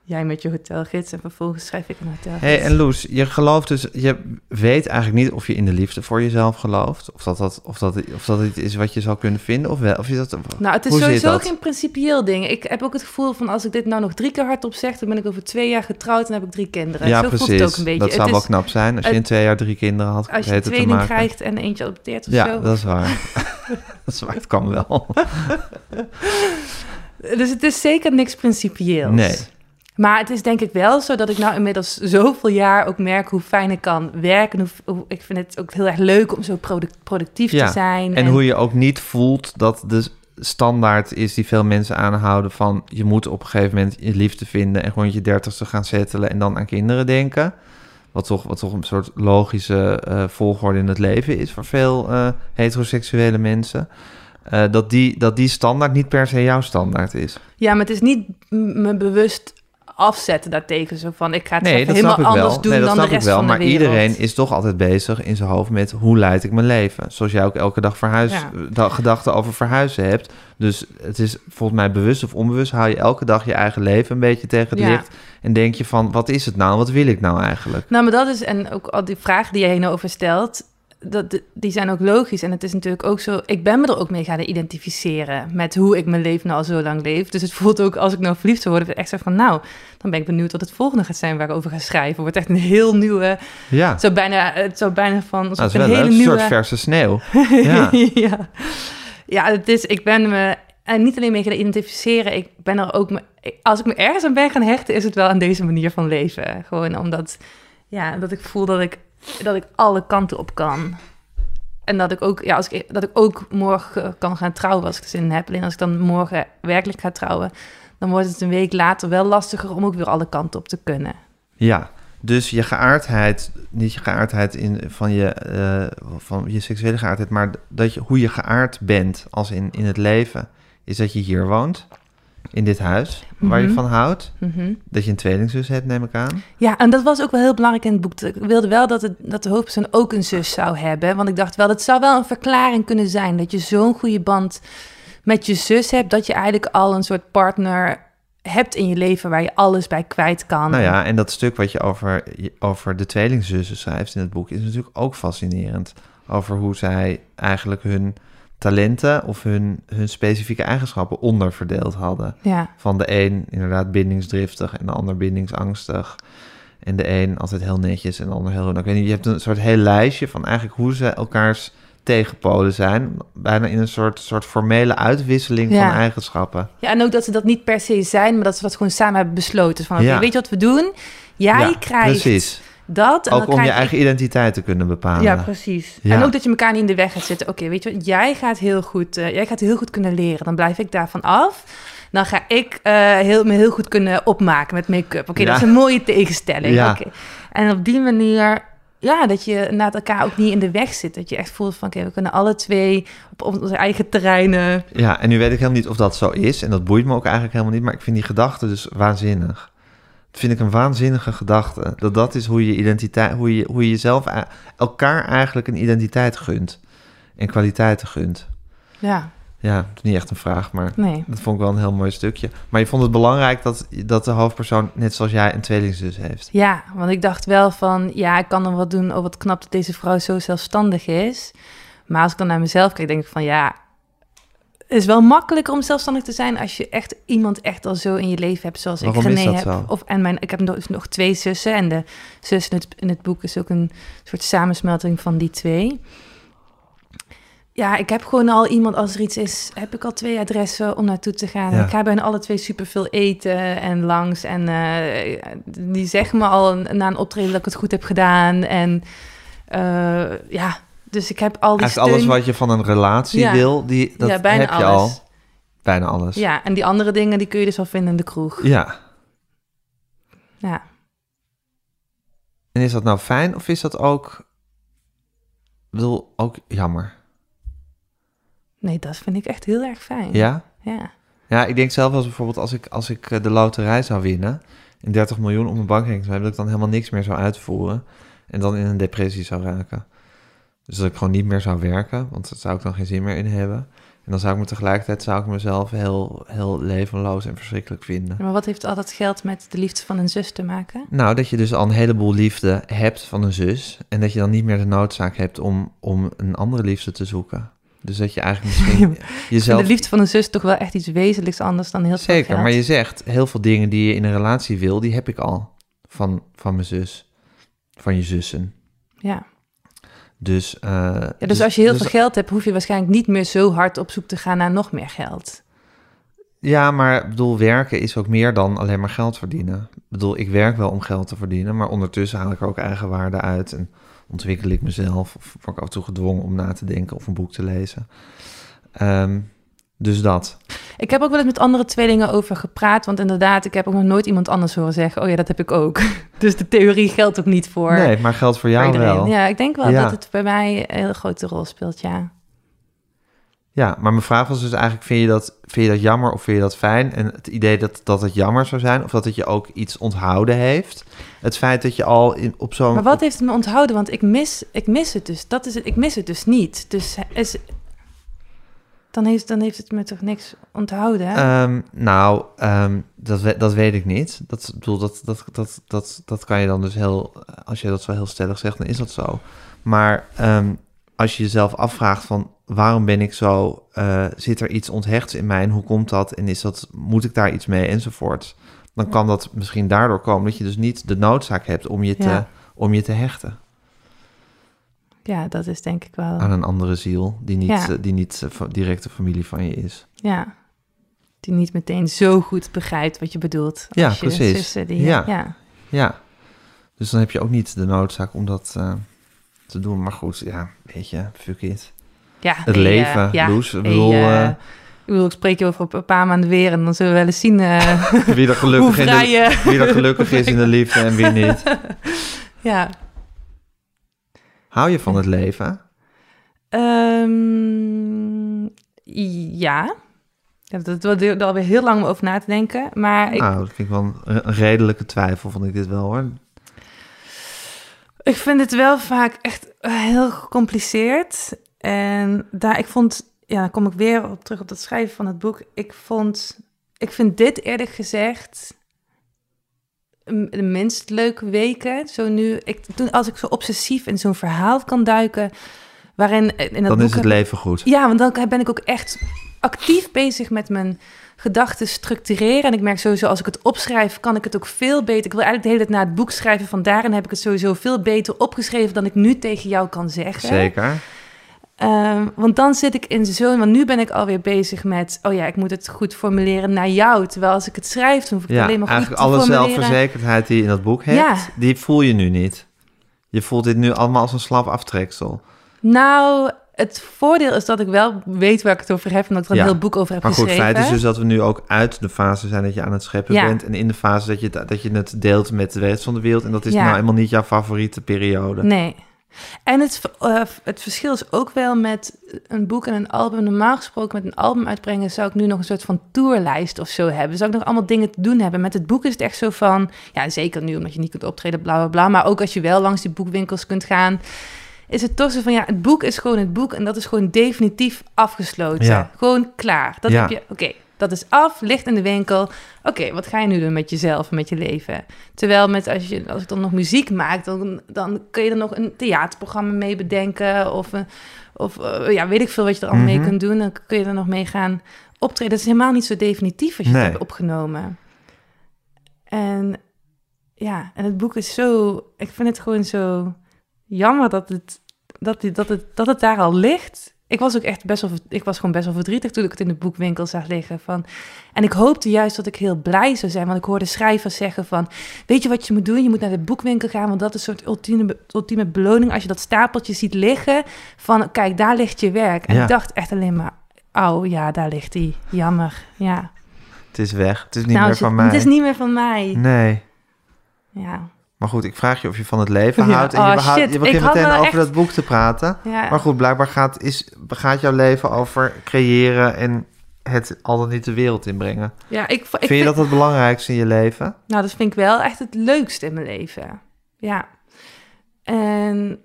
S5: jij met je hotelgids en vervolgens schrijf ik een hotelgids.
S4: Hey, en Loes, je gelooft dus, je weet eigenlijk niet of je in de liefde voor jezelf gelooft. Of dat, dat, of dat, of dat iets is wat je zou kunnen vinden. Of wel, of je dat,
S5: nou, het is sowieso geen principieel ding. Ik heb ook het gevoel van als ik dit nou nog drie keer hardop zeg, dan ben ik over twee jaar getrouwd en heb ik drie kinderen.
S4: Ja,
S5: Zo
S4: precies.
S5: het ook een beetje.
S4: Dat zou
S5: Het
S4: wel
S5: is-
S4: knap zijn als je
S5: het-
S4: in twee jaar drie kinderen had
S5: Als je tweeling krijgt en eentje adopteert of
S4: ja,
S5: zo.
S4: dat is waar. [LAUGHS] [LAUGHS] dat is waar, het kan wel.
S5: Dus het is zeker niks principieels.
S4: Nee.
S5: Maar het is denk ik wel zo dat ik nou inmiddels zoveel jaar ook merk hoe fijn ik kan werken. Hoe, hoe- ik vind het ook heel erg leuk om zo product- productief
S4: Ja,
S5: te zijn.
S4: En hoe je ook niet voelt dat de standaard is die veel mensen aanhouden van je moet op een gegeven moment je liefde vinden en gewoon je dertigste gaan settelen en dan aan kinderen denken. Wat toch, wat toch een soort logische eh, volgorde in het leven is voor veel eh, heteroseksuele mensen. Eh, dat, die, dat die standaard niet per se jouw standaard is.
S5: Ja, maar het is niet me bewust afzetten daartegen. Zo van, ik ga het
S4: Nee,
S5: even
S4: dat
S5: helemaal
S4: wel.
S5: anders doen
S4: nee,
S5: dan de rest
S4: ik wel.
S5: van de
S4: Maar
S5: wereld.
S4: iedereen is toch altijd bezig in zijn hoofd met hoe leid ik mijn leven. Zoals jij ook elke dag verhuis,
S5: Ja.
S4: da- gedachten over verhuizen hebt. Dus het is volgens mij bewust of onbewust hou je elke dag je eigen leven een beetje tegen het
S5: Ja.
S4: licht. En denk je van, wat is het nou? Wat wil ik nou eigenlijk?
S5: Nou, maar dat is, en ook al die vragen die jij hierover stelt, dat, die zijn ook logisch. En het is natuurlijk ook zo, ik ben me er ook mee gaan identificeren met hoe ik mijn leven nou al zo lang leef. Dus het voelt ook, als ik nou verliefd zou worden, echt zo van, nou, dan ben ik benieuwd wat het volgende gaat zijn waar ik over ga schrijven. Wordt echt een heel nieuwe,
S4: Ja,
S5: het zou bijna, het zou bijna van,
S4: is
S5: een
S4: wel
S5: hele.
S4: Een
S5: nieuwe...
S4: soort verse sneeuw. [LAUGHS] Ja.
S5: ja. ja, het is, ik ben me en niet alleen mee gaan identificeren, ik ben er ook, me, als ik me ergens aan ben gaan hechten, is het wel aan deze manier van leven. Gewoon omdat, ja, dat ik voel dat ik, dat ik alle kanten op kan. En dat ik ook, ja, als ik, dat ik ook morgen kan gaan trouwen als ik zin in heb. Alleen als ik dan morgen werkelijk ga trouwen, dan wordt het een week later wel lastiger om ook weer alle kanten op te kunnen.
S4: Ja, dus je geaardheid, niet je geaardheid in, van, je, eh, van je seksuele geaardheid, maar dat je, hoe je geaard bent als in, in het leven, is dat je hier woont, in dit huis, waar je
S5: Mhm.
S4: van houdt.
S5: Mhm.
S4: Dat je een tweelingzus hebt, neem ik aan.
S5: Ja, en dat was ook wel heel belangrijk in het boek. Ik wilde wel dat, het, dat de hoofdpersoon ook een zus zou hebben. Want ik dacht wel, dat zou wel een verklaring kunnen zijn. Dat je zo'n goede band met je zus hebt... dat je eigenlijk al een soort partner hebt in je leven... waar je alles bij kwijt kan.
S4: Nou ja, en dat stuk wat je over, over de tweelingzussen schrijft in het boek is natuurlijk ook fascinerend. Over hoe zij eigenlijk hun talenten of hun, hun specifieke eigenschappen onderverdeeld hadden.
S5: Ja,
S4: Van de een inderdaad bindingsdriftig en de ander bindingsangstig. En de een altijd heel netjes en de ander heel... Ik weet niet, je hebt een soort heel lijstje van eigenlijk hoe ze elkaars tegenpolen zijn. Bijna in een soort, soort formele uitwisseling
S5: Ja.
S4: van eigenschappen.
S5: ja, en ook dat ze dat niet per se zijn... maar dat ze dat gewoon samen hebben besloten. Van,
S4: Ja.
S5: weet je wat we doen? Jij krijgt
S4: Precies.
S5: Dat. En
S4: Ook
S5: dan
S4: om je
S5: ik-
S4: eigen identiteit te kunnen bepalen.
S5: Ja, precies.
S4: Ja.
S5: En ook dat je elkaar niet in de weg gaat zitten. Oké, weet je wat? Jij gaat heel goed, eh, jij gaat heel goed kunnen leren. Dan blijf ik daarvan af. Dan ga ik eh, heel, me heel goed kunnen opmaken met make-up. Oké,
S4: Ja.
S5: dat is een mooie tegenstelling.
S4: Ja.
S5: En op die manier, ja, dat je na elkaar ook niet in de weg zit. Dat je echt voelt van, oké, we kunnen alle twee op onze eigen terreinen.
S4: Ja, en nu weet ik helemaal niet of dat zo is. En dat boeit me ook eigenlijk helemaal niet. Maar ik vind die gedachte dus waanzinnig. Vind ik een waanzinnige gedachte. Dat dat is hoe je identiteit, hoe je, hoe je jezelf elkaar eigenlijk een identiteit gunt. En kwaliteiten gunt.
S5: Ja,
S4: Ja, dat is niet echt een vraag, maar
S5: nee.
S4: dat vond ik wel een heel mooi stukje. Maar je vond het belangrijk dat, dat de hoofdpersoon, net zoals jij, een tweelingzus heeft.
S5: Ja, want ik dacht wel van, ja, ik kan dan wat doen. Oh, wat knap dat deze vrouw zo zelfstandig is. Maar als ik dan naar mezelf kijk, denk ik van, ja, het is wel makkelijker om zelfstandig te zijn als je echt iemand echt al zo in je leven hebt, zoals
S4: Waarom
S5: ik René heb.
S4: zo?
S5: Of en mijn, ik heb nog, nog twee zussen en de zus in het, in het boek is ook een soort samensmelting van die twee. Ja, ik heb gewoon al iemand, als er iets is, heb ik al twee adressen om naartoe te gaan.
S4: Ja.
S5: Ik ga bijna alle twee superveel eten en langs. En eh, die zeggen me al na een optreden dat ik het goed heb gedaan. En eh, ja, dus ik heb al die
S4: alles wat je van een relatie
S5: Ja.
S4: wil, die, dat
S5: ja, bijna
S4: heb je
S5: alles.
S4: al. Bijna alles.
S5: Ja, en die andere dingen die kun je dus wel vinden in de kroeg.
S4: ja.
S5: Ja.
S4: En is dat nou fijn of is dat ook, ik bedoel, ook jammer?
S5: Nee, dat vind ik echt heel erg fijn.
S4: Ja?
S5: Ja.
S4: Ja, ik denk zelf als bijvoorbeeld als ik, als ik eh, de loterij zou winnen en 30 miljoen op mijn bankrekening zou hebben, dat ik dan helemaal niks meer zou uitvoeren en dan in een depressie zou raken. Dus dat ik gewoon niet meer zou werken, want daar zou ik dan geen zin meer in hebben. En dan zou ik me tegelijkertijd zou ik mezelf heel, heel levenloos en verschrikkelijk vinden.
S5: Maar wat heeft al dat geld met de liefde van een zus te maken?
S4: Nou, dat je dus al een heleboel liefde hebt van een zus. En dat je dan niet meer de noodzaak hebt om, om een andere liefde te zoeken. Dus dat je eigenlijk [LAUGHS] misschien jezelf...
S5: De liefde van een zus toch wel echt iets wezenlijks anders dan heel veel
S4: Zeker,
S5: geld.
S4: maar je zegt heel veel dingen die je in een relatie wil, die heb ik al van, van mijn zus. Van je zussen.
S5: Ja.
S4: Dus, eh,
S5: ja, dus als je heel veel geld hebt, hoef je waarschijnlijk niet meer zo hard op zoek te gaan naar nog meer geld.
S4: Ja, maar ik bedoel, werken is ook meer dan alleen maar geld verdienen. Ik bedoel, ik werk wel om geld te verdienen, maar ondertussen haal ik er ook eigen waarde uit en ontwikkel ik mezelf. Of word ik af en toe gedwongen om na te denken of een boek te lezen. Ehm, dus dat.
S5: Ik heb ook wel eens met andere tweelingen over gepraat, want inderdaad, ik heb ook nog nooit iemand anders horen zeggen, oh ja, dat heb ik ook. [LAUGHS] Dus de theorie geldt ook niet voor,
S4: Nee, maar geldt voor jou wel.
S5: Ja, ik denk wel
S4: Ja.
S5: dat het bij mij een hele grote rol speelt, ja.
S4: Ja, maar mijn vraag was dus eigenlijk, vind je dat, vind je dat jammer of vind je dat fijn? En het idee dat, dat het jammer zou zijn, of dat het je ook iets onthouden heeft. Het feit dat je al in, op zo'n...
S5: Maar wat heeft het me onthouden? Want ik mis, ik mis het dus. Dat is het. Ik mis het dus niet. Dus is, dan, heeft, dan heeft het me toch niks onthouden. hè?
S4: Ehm, nou, ehm, dat, we- dat weet ik niet. Dat, bedoel, dat, dat, dat, dat, dat kan je dan dus heel... Als je dat zo heel stellig zegt, dan is dat zo. Maar ehm, als je jezelf afvraagt van... waarom ben ik zo... eh, zit er iets onthechts in mij en hoe komt dat? En is dat, moet ik daar iets mee enzovoort? Dan kan dat misschien daardoor komen... dat je dus niet de noodzaak hebt om je te,
S5: Ja.
S4: om je te hechten...
S5: ja, dat is denk ik wel.
S4: aan een andere ziel... die niet,
S5: Ja.
S4: eh, die niet eh, directe familie van je is.
S5: Ja. Die niet meteen zo goed begrijpt wat je bedoelt.
S4: Ja,
S5: als je
S4: precies.
S5: zussen die,
S4: Ja.
S5: ja.
S4: Ja, dus dan heb je ook niet de noodzaak om dat eh, te doen. Maar goed, ja, weet je, fuck it.
S5: Ja,
S4: Het
S5: nee,
S4: leven,
S5: ja.
S4: Ik bedoel,
S5: ik bedoel, ik spreek je over een paar maanden weer en dan zullen we wel eens zien [LAUGHS]
S4: wie, er
S5: hoe
S4: gelukkig in de, wie er gelukkig is in de liefde en wie niet. [LAUGHS]
S5: Ja.
S4: Hou je van het leven?
S5: Ehm, ja. ja. Dat was er alweer heel lang om over na te denken. Maar ik,
S4: Nou, dat vind ik wel een, een redelijke twijfel, vond ik dit wel hoor.
S5: ik vind het wel vaak echt heel gecompliceerd. En daar, ik vond, ja, dan kom ik weer op terug op dat schrijven van het boek. Ik vond, ik vind dit eerlijk gezegd de minst leuke weken. Zo nu, ik, toen, als ik zo obsessief in zo'n verhaal kan duiken, waarin in dat
S4: Dan
S5: boek
S4: is het leven goed.
S5: Ja, want dan ben ik ook echt actief bezig met mijn gedachten structureren. En ik merk sowieso, als ik het opschrijf, kan ik het ook veel beter. Ik wil eigenlijk de hele tijd naar het boek schrijven. Van daarin heb ik het sowieso veel beter opgeschreven dan ik nu tegen jou kan zeggen.
S4: Zeker.
S5: Ehm, want dan zit ik in zo'n... Want nu ben ik alweer bezig met... Oh ja, ik moet het goed formuleren naar jou. Terwijl als ik het schrijf, dan hoef ik het
S4: Ja,
S5: alleen maar goed
S4: eigenlijk
S5: te
S4: alle
S5: formuleren.
S4: zelfverzekerdheid die je in dat boek hebt,
S5: Ja.
S4: die voel je nu niet. Je voelt dit nu allemaal als een slap aftreksel.
S5: Nou, het voordeel is dat ik wel weet waar ik het over heb... en dat ik er een
S4: Ja.
S5: heel boek over heb
S4: Maar goed,
S5: geschreven.
S4: feit is dus dat we nu ook uit de fase zijn dat je aan het scheppen
S5: Ja.
S4: bent. En in de fase dat je, het- dat je het deelt met de rest van de wereld. En dat is nou helemaal niet jouw favoriete periode.
S5: Nee. En het, eh, het verschil is ook wel met een boek en een album. Normaal gesproken met een album uitbrengen zou ik nu nog een soort van tourlijst of zo hebben. Zou ik nog allemaal dingen te doen hebben. Met het boek is het echt zo van, ja zeker nu omdat je niet kunt optreden, bla bla bla. Maar ook als je wel langs die boekwinkels kunt gaan, is het toch zo van, ja het boek is gewoon het boek en dat is gewoon definitief afgesloten.
S4: Ja.
S5: Gewoon klaar. Dat
S4: Ja.
S5: heb je, oké. Dat is af, ligt in de winkel. Oké, wat ga je nu doen met jezelf en met je leven? Terwijl met als, je, als ik dan nog muziek maak, dan, dan kun je er nog een theaterprogramma mee bedenken. Of, een- of eh, ja, weet ik veel wat je er allemaal
S4: Mhm.
S5: mee kunt doen. Dan kun je er nog mee gaan optreden. Dat is helemaal niet zo definitief als je
S4: Nee.
S5: het hebt opgenomen. En ja, en het boek is zo... Ik vind het gewoon zo jammer dat het, dat, die- dat het, dat het daar al ligt. Ik was ook echt best wel, ik was gewoon best wel verdrietig toen ik het in de boekwinkel zag liggen. Van, en ik hoopte juist dat ik heel blij zou zijn, want ik hoorde schrijvers zeggen van, weet je wat je moet doen? Je moet naar de boekwinkel gaan, want dat is een soort ultieme, ultieme beloning als je dat stapeltje ziet liggen. Van, kijk, daar ligt je werk. En
S4: Ja.
S5: ik dacht echt alleen maar, oh ja, daar ligt die. Jammer, ja.
S4: Het is weg. Het is niet
S5: Nou,
S4: meer
S5: het-
S4: van mij.
S5: Het is niet meer van mij.
S4: Nee.
S5: Ja.
S4: Maar goed, ik vraag je of je van het leven
S5: Ja.
S4: houdt. En
S5: Oh,
S4: je,
S5: shit.
S4: je begint meteen over
S5: echt-
S4: dat boek te praten.
S5: ja.
S4: Maar goed, blijkbaar gaat, is, gaat jouw leven over creëren en het al dan niet de wereld inbrengen.
S5: ja, ik, ik
S4: vind je dat het belangrijkste in je leven?
S5: Nou, dat vind ik wel echt het leukste in mijn leven. Ja. En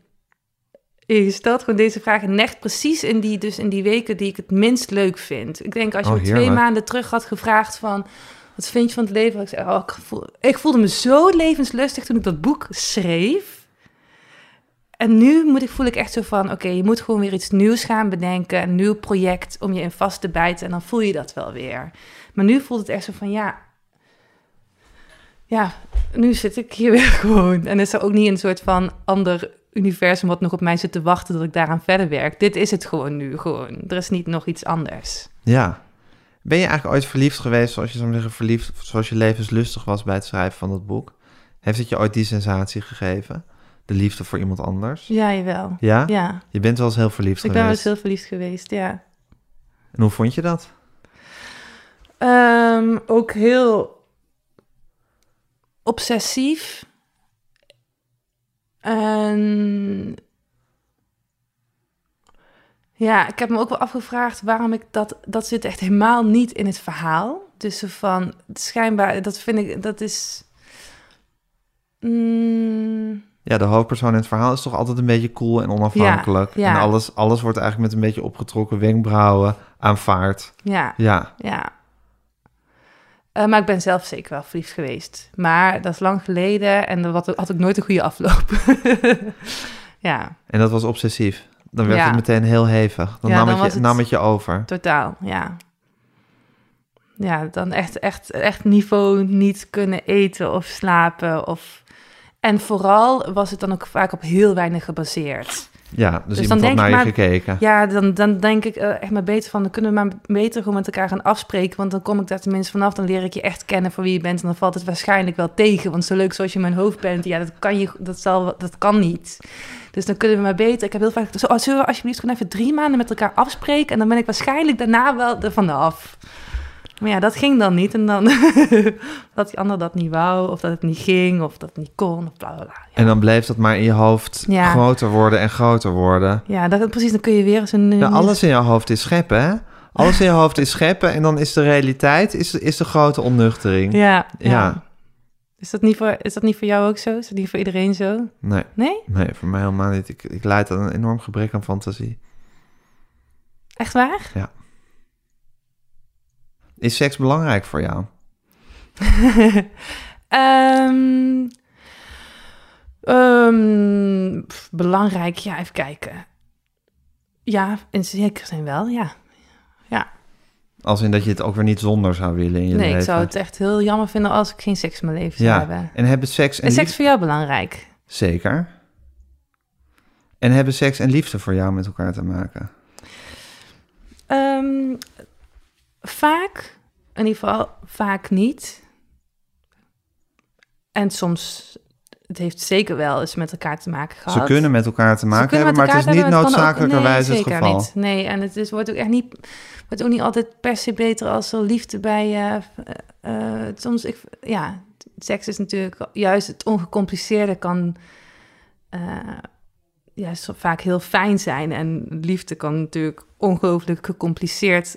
S5: Je stelt gewoon deze vragen net precies in die, dus in die weken die ik het minst leuk vind. Ik denk als je
S4: Oh,
S5: me twee maanden terug had gevraagd van... Wat vind je van het leven? Ik, zei, oh, ik, voel, ik voelde me zo levenslustig toen ik dat boek schreef. En nu moet ik, voel ik echt zo van... Oké, je moet gewoon weer iets nieuws gaan bedenken. Een nieuw project om je in vast te bijten. En dan voel je dat wel weer. Maar nu voelt het echt zo van... Ja, ja nu zit ik hier [LAUGHS] weer gewoon. En is er ook niet een soort van ander universum... wat nog op mij zit te wachten dat ik daaraan verder werk. Dit is het gewoon nu. Gewoon. Er is niet nog iets anders.
S4: Ja. Ben je eigenlijk ooit verliefd geweest, zoals je zou zeggen, verliefd, zoals je levenslustig was bij het schrijven van dat boek? Heeft het je ooit die sensatie gegeven? De liefde voor iemand anders?
S5: Ja, jawel.
S4: Ja?
S5: Ja,
S4: Je bent wel eens heel verliefd
S5: ik ben wel eens
S4: geweest.
S5: heel verliefd geweest, ja.
S4: En hoe vond je dat?
S5: Ehm, ook heel obsessief. En ja, ik heb me ook wel afgevraagd waarom ik dat... Dat zit echt helemaal niet in het verhaal. Dus van, schijnbaar, dat vind ik, dat is... Mm,
S4: Ja, de hoofdpersoon in het verhaal is toch altijd een beetje cool en onafhankelijk.
S5: Ja, ja.
S4: En alles, alles wordt eigenlijk met een beetje opgetrokken wenkbrauwen aanvaard.
S5: ja,
S4: Ja,
S5: ja. Eh, maar ik ben zelf zeker wel verliefd geweest. Maar dat is lang geleden en dat had, had ik nooit een goede afloop. [LAUGHS] ja,
S4: en dat was obsessief. Dan werd
S5: Ja.
S4: het meteen heel hevig. Dan,
S5: Ja,
S4: nam,
S5: dan
S4: het je, nam het je over.
S5: totaal, ja. Ja, dan echt, echt, echt niveau niet kunnen eten of slapen. Of... En vooral was het dan ook vaak op heel weinig gebaseerd.
S4: Ja, dus,
S5: Dus
S4: iemand
S5: dan
S4: had
S5: denk
S4: naar je
S5: maar-
S4: gekeken.
S5: Ja, dan, dan denk ik eh, echt maar beter van... dan kunnen we maar beter gewoon met elkaar gaan afspreken... want dan kom ik daar tenminste vanaf... dan leer ik je echt kennen voor wie je bent... en dan valt het waarschijnlijk wel tegen. Want zo leuk zoals je in mijn hoofd bent... ja, dat kan, je, dat zal, dat kan niet. Dus dan kunnen we maar beter... Ik heb heel vaak... Zo, oh, zullen we alsjeblieft gewoon even drie maanden met elkaar afspreken... en dan ben ik waarschijnlijk daarna wel er vanaf. Maar ja, dat ging dan niet. En dan [LAUGHS] dat die ander dat niet wou... of dat het niet ging... of dat het niet kon... of bla bla bla. Ja,
S4: En dan bleef dat maar in je hoofd
S5: Ja.
S4: groter worden en groter worden.
S5: ja dat, precies. Dan kun je weer eens een...
S4: Ja, alles in je hoofd is scheppen, hè? Alles in je hoofd is scheppen en dan is de realiteit is, is de grote onnuchtering.
S5: Ja, ja.
S4: Ja.
S5: Is, dat niet voor, is dat niet voor jou ook zo? Is dat niet voor iedereen zo?
S4: Nee,
S5: Nee?
S4: nee, voor mij helemaal niet. Ik, ik leid aan een enorm gebrek aan fantasie.
S5: Echt waar?
S4: Is seks belangrijk voor jou? [LAUGHS]
S5: Ehm, ehm, pff, belangrijk, ja, even kijken. Ja, in zekere zin wel, ja.
S4: Als in dat je het ook weer niet zonder zou willen in je
S5: Nee,
S4: leven.
S5: ik zou het echt heel jammer vinden als ik geen seks in mijn leven zou
S4: Ja,
S5: hebben.
S4: en hebben seks en
S5: Is seks voor jou belangrijk?
S4: Zeker. En hebben seks en liefde voor jou met elkaar te maken?
S5: Ehm, vaak, in ieder geval vaak niet. En soms, het heeft zeker wel eens met elkaar te maken gehad.
S4: Ze kunnen met elkaar te maken hebben, maar het is niet
S5: hebben,
S4: noodzakelijkerwijs
S5: nee,
S4: het geval.
S5: Niet. Nee, en het is, wordt ook echt niet, wordt ook niet altijd per se beter als er liefde bij. eh, soms, ik, ja, seks is natuurlijk juist het ongecompliceerde kan eh, juist vaak heel fijn zijn. En liefde kan natuurlijk ongelooflijk gecompliceerd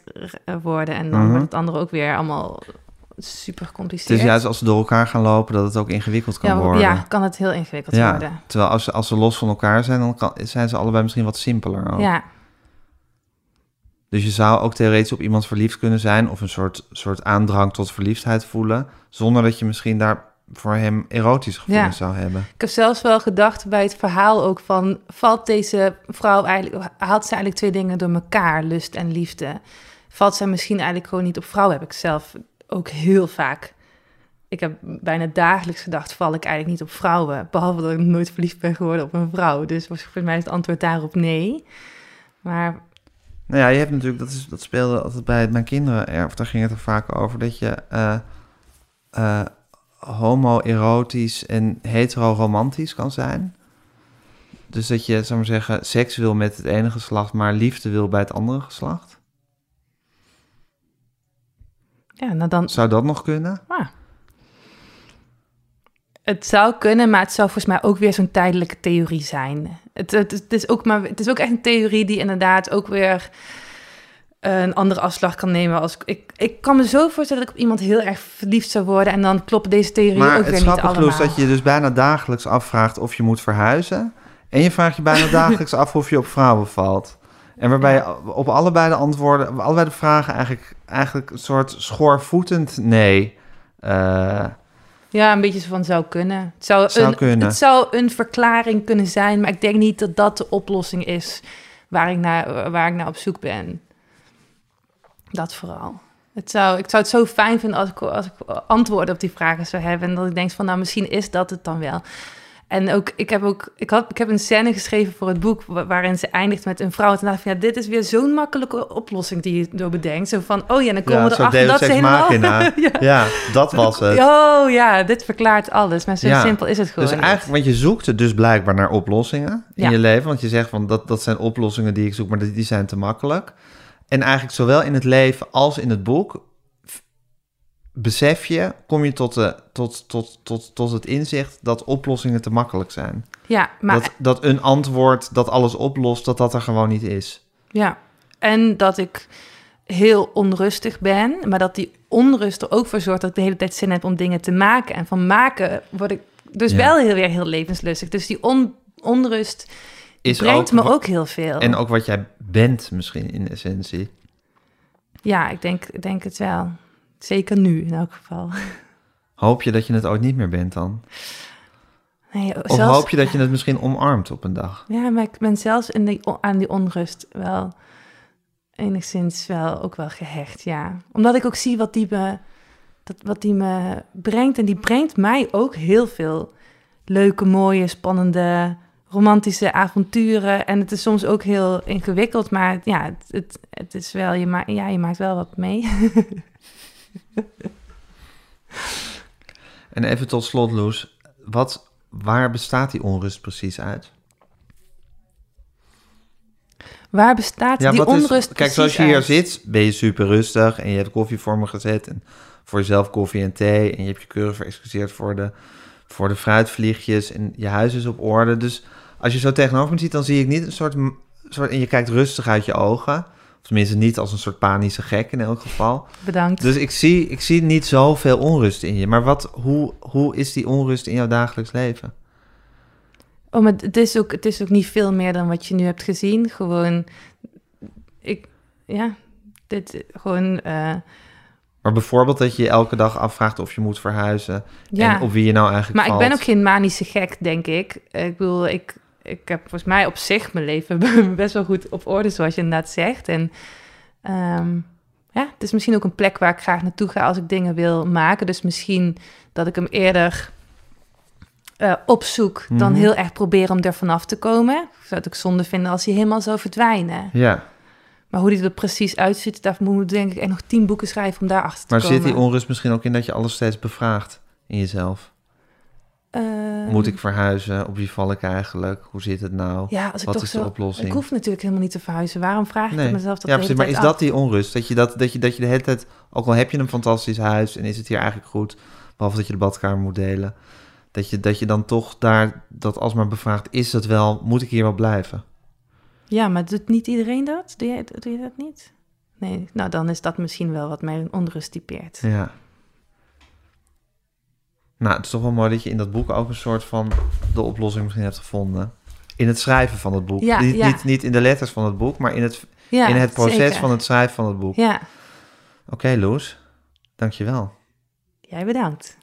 S5: worden. En dan
S4: Mhm.
S5: wordt het andere ook weer allemaal super
S4: Het
S5: gecompliceerd.
S4: is juist als ze door elkaar gaan lopen dat het ook ingewikkeld kan
S5: ja,
S4: worden.
S5: ja, kan het heel ingewikkeld
S4: Ja,
S5: worden.
S4: Terwijl als ze, als ze los van elkaar zijn, dan kan, zijn ze allebei misschien wat simpeler. Ook.
S5: Ja,
S4: Dus je zou ook theoretisch op iemand verliefd kunnen zijn... of een soort, soort aandrang tot verliefdheid voelen... zonder dat je misschien daar voor hem erotische gevoelens zou hebben.
S5: Ik heb zelfs wel gedacht bij het verhaal ook van... valt deze vrouw eigenlijk... haalt ze eigenlijk twee dingen door elkaar, lust en liefde? Valt zij misschien eigenlijk gewoon niet op vrouwen? Heb ik zelf ook heel vaak... Ik heb bijna dagelijks gedacht, val ik eigenlijk niet op vrouwen? Behalve dat ik nooit verliefd ben geworden op een vrouw. Dus was voor mij is het antwoord daarop nee. Maar
S4: Nou ja, je hebt natuurlijk... Dat, is, dat speelde altijd bij mijn kinderen... Of daar ging het er vaak over dat je... eh, eh, homoerotisch en hetero-romantisch kan zijn. Dus dat je, zou maar zeggen, seks wil met het ene geslacht... maar liefde wil bij het andere geslacht.
S5: Ja, nou dan...
S4: Zou dat nog kunnen?
S5: Ah. Het zou kunnen, maar het zou volgens mij ook weer zo'n tijdelijke theorie zijn. Het, het, het is ook maar, het is ook echt een theorie die inderdaad ook weer eh, een andere afslag kan nemen. Als, ik, ik kan me zo voorstellen dat ik op iemand heel erg verliefd zou worden... en dan kloppen deze theorieën
S4: Maar
S5: ook
S4: het
S5: weer niet allemaal.
S4: is dat je dus bijna dagelijks afvraagt of je moet verhuizen. En je vraagt je bijna [LAUGHS] dagelijks af of je op vrouwen valt. En waarbij op allebei de antwoorden, op allebei de vragen eigenlijk, eigenlijk een soort schoorvoetend nee. eh,
S5: Ja, een beetje zo van zou kunnen. Het zou,
S4: Zou
S5: een,
S4: kunnen.
S5: Het zou een verklaring kunnen zijn, maar ik denk niet dat dat de oplossing is waar ik naar, waar ik naar op zoek ben. Dat vooral. Het zou, ik zou het zo fijn vinden als ik, als ik antwoorden op die vragen zou hebben. En dat ik denk van, nou, misschien is dat het dan wel. En ook, ik heb ook, ik, had, ik heb een scène geschreven voor het boek wa- waarin ze eindigt met een vrouw. En toen dacht ik, ja, dit is weer zo'n makkelijke oplossing die je door bedenkt. Zo van, oh ja, dan komen
S4: ja,
S5: we erachter dat ze helemaal... [LAUGHS] Ja.
S4: ja, dat was het.
S5: Oh ja, dit verklaart alles. Maar zo
S4: Ja.
S5: simpel is het gewoon.
S4: Dus eigenlijk, want je zoekt er dus blijkbaar naar oplossingen in je leven. Want je zegt van dat, dat zijn oplossingen die ik zoek, maar die, die zijn te makkelijk. En eigenlijk zowel in het leven als in het boek besef je, kom je tot, de, tot, tot, tot, tot het inzicht dat oplossingen te makkelijk zijn.
S5: Ja, maar
S4: dat, dat een antwoord dat alles oplost, dat dat er gewoon niet is.
S5: ja. En dat ik heel onrustig ben, maar dat die onrust er ook voor zorgt dat ik de hele tijd zin heb om dingen te maken. En van maken word ik dus
S4: Ja.
S5: wel heel weer heel levenslustig. Dus die on- onrust
S4: Is
S5: brengt
S4: ook
S5: me ook heel veel.
S4: En ook wat jij bent misschien in essentie.
S5: Ja, ik denk, ik denk het wel. Zeker nu in elk geval.
S4: Hoop je dat je het ooit niet meer bent dan?
S5: Nee,
S4: Of
S5: zelfs-
S4: hoop je dat je het misschien omarmt op een dag?
S5: Ja, maar ik ben zelfs in die, aan die onrust wel enigszins wel ook wel gehecht, ja. Omdat ik ook zie wat die me, dat, wat die me brengt. En die brengt mij ook heel veel leuke, mooie, spannende, romantische avonturen. En het is soms ook heel ingewikkeld, maar ja, het, het, het is wel, je, ma ja, je maakt wel wat mee. [LAUGHS] [LAUGHS]
S4: En even tot slot, Loes. Wat, waar bestaat die onrust precies uit?
S5: Waar bestaat die
S4: wat is-
S5: onrust
S4: Kijk, zoals je hier
S5: uit?
S4: zit, ben je super rustig en je hebt koffie voor me gezet. En voor jezelf koffie en thee. En je hebt je keurig verexcuseerd voor de, voor de fruitvliegjes. En je huis is op orde. Dus als je zo tegenover me ziet, dan zie ik niet een soort... soort en je kijkt rustig uit je ogen. Of tenminste niet als een soort panische gek in elk geval.
S5: Bedankt.
S4: Dus ik zie, ik zie niet zoveel onrust in je. Maar wat, hoe, hoe is die onrust in jouw dagelijks leven?
S5: Oh, maar het is, ook, het is ook niet veel meer dan wat je nu hebt gezien. Gewoon, ik, ja, dit gewoon, eh,
S4: Maar bijvoorbeeld dat je je elke dag afvraagt of je moet verhuizen.
S5: ja.
S4: En op wie je nou eigenlijk
S5: maar ik ben ook geen manische gek, denk ik. Ik bedoel, ik, ik heb volgens mij op zich mijn leven [LAUGHS] best wel goed op orde, zoals je inderdaad zegt. En ehm, ja, het is misschien ook een plek waar ik graag naartoe ga als ik dingen wil maken. Dus misschien dat ik hem eerder eh, opzoek dan
S4: Mhm.
S5: heel erg probeer om er vanaf te komen. Zou het ook zonde vinden als hij helemaal zou verdwijnen.
S4: Ja,
S5: Maar hoe die er precies uitziet, daar moet ik denk ik echt nog tien boeken schrijven om daar achter te
S4: maar
S5: komen.
S4: zit die onrust misschien ook in dat je alles steeds bevraagt in jezelf?
S5: Eh,
S4: Moet ik verhuizen? Op wie val ik eigenlijk? Hoe zit het nou?
S5: Ja, als ik
S4: Wat
S5: toch
S4: is de
S5: zo...
S4: oplossing?
S5: Ik hoef natuurlijk helemaal niet te verhuizen. Waarom vraag ik
S4: Nee.
S5: mezelf dat
S4: ja, precies. Maar is dat die onrust? Dat je, dat, dat, je, dat je de hele tijd, ook al heb je een fantastisch huis en is het hier eigenlijk goed, behalve dat je de badkamer moet delen, dat je, dat je dan toch daar dat alsmaar bevraagt, is het wel, moet ik hier wel blijven?
S5: Ja, maar doet niet iedereen dat? Doe je, doe je dat niet? Nee, nou dan is dat misschien wel wat mij onrust typeert.
S4: Ja. Nou, het is toch wel mooi dat je in dat boek ook een soort van de oplossing misschien hebt gevonden. In het schrijven van het boek.
S5: Ja,
S4: niet,
S5: ja.
S4: Niet, niet in de letters van het boek, maar in het,
S5: Ja,
S4: in het proces
S5: zeker.
S4: van het schrijven van het boek.
S5: Ja,
S4: Oké, Loes. Dankjewel.
S5: jij bedankt.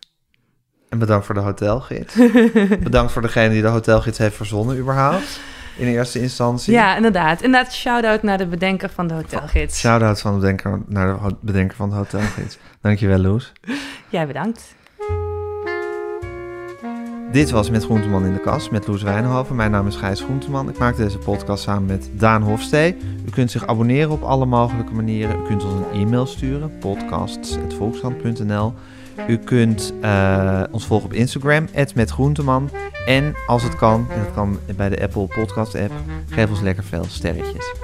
S4: En bedankt voor de hotelgids. [LAUGHS] bedankt voor degene die de hotelgids heeft verzonnen überhaupt. In eerste instantie.
S5: Ja, inderdaad. Inderdaad, shout-out naar de bedenker van de hotelgids.
S4: Shout-out van de bedenker naar de bedenker van de hotelgids. Dankjewel, Loes.
S5: Jij bedankt.
S4: Dit was Met Groenteman in de Kast met Loes Wijnhoven. Mijn naam is Gijs Groenteman. Ik maak deze podcast samen met Daan Hofstee. U kunt zich abonneren op alle mogelijke manieren. U kunt ons een e-mail sturen, podcasts.volkskrant.nl. U kunt eh, ons volgen op Instagram, @metgroenteman. En als het kan, en dat kan bij de Apple Podcast app, geef ons lekker veel sterretjes.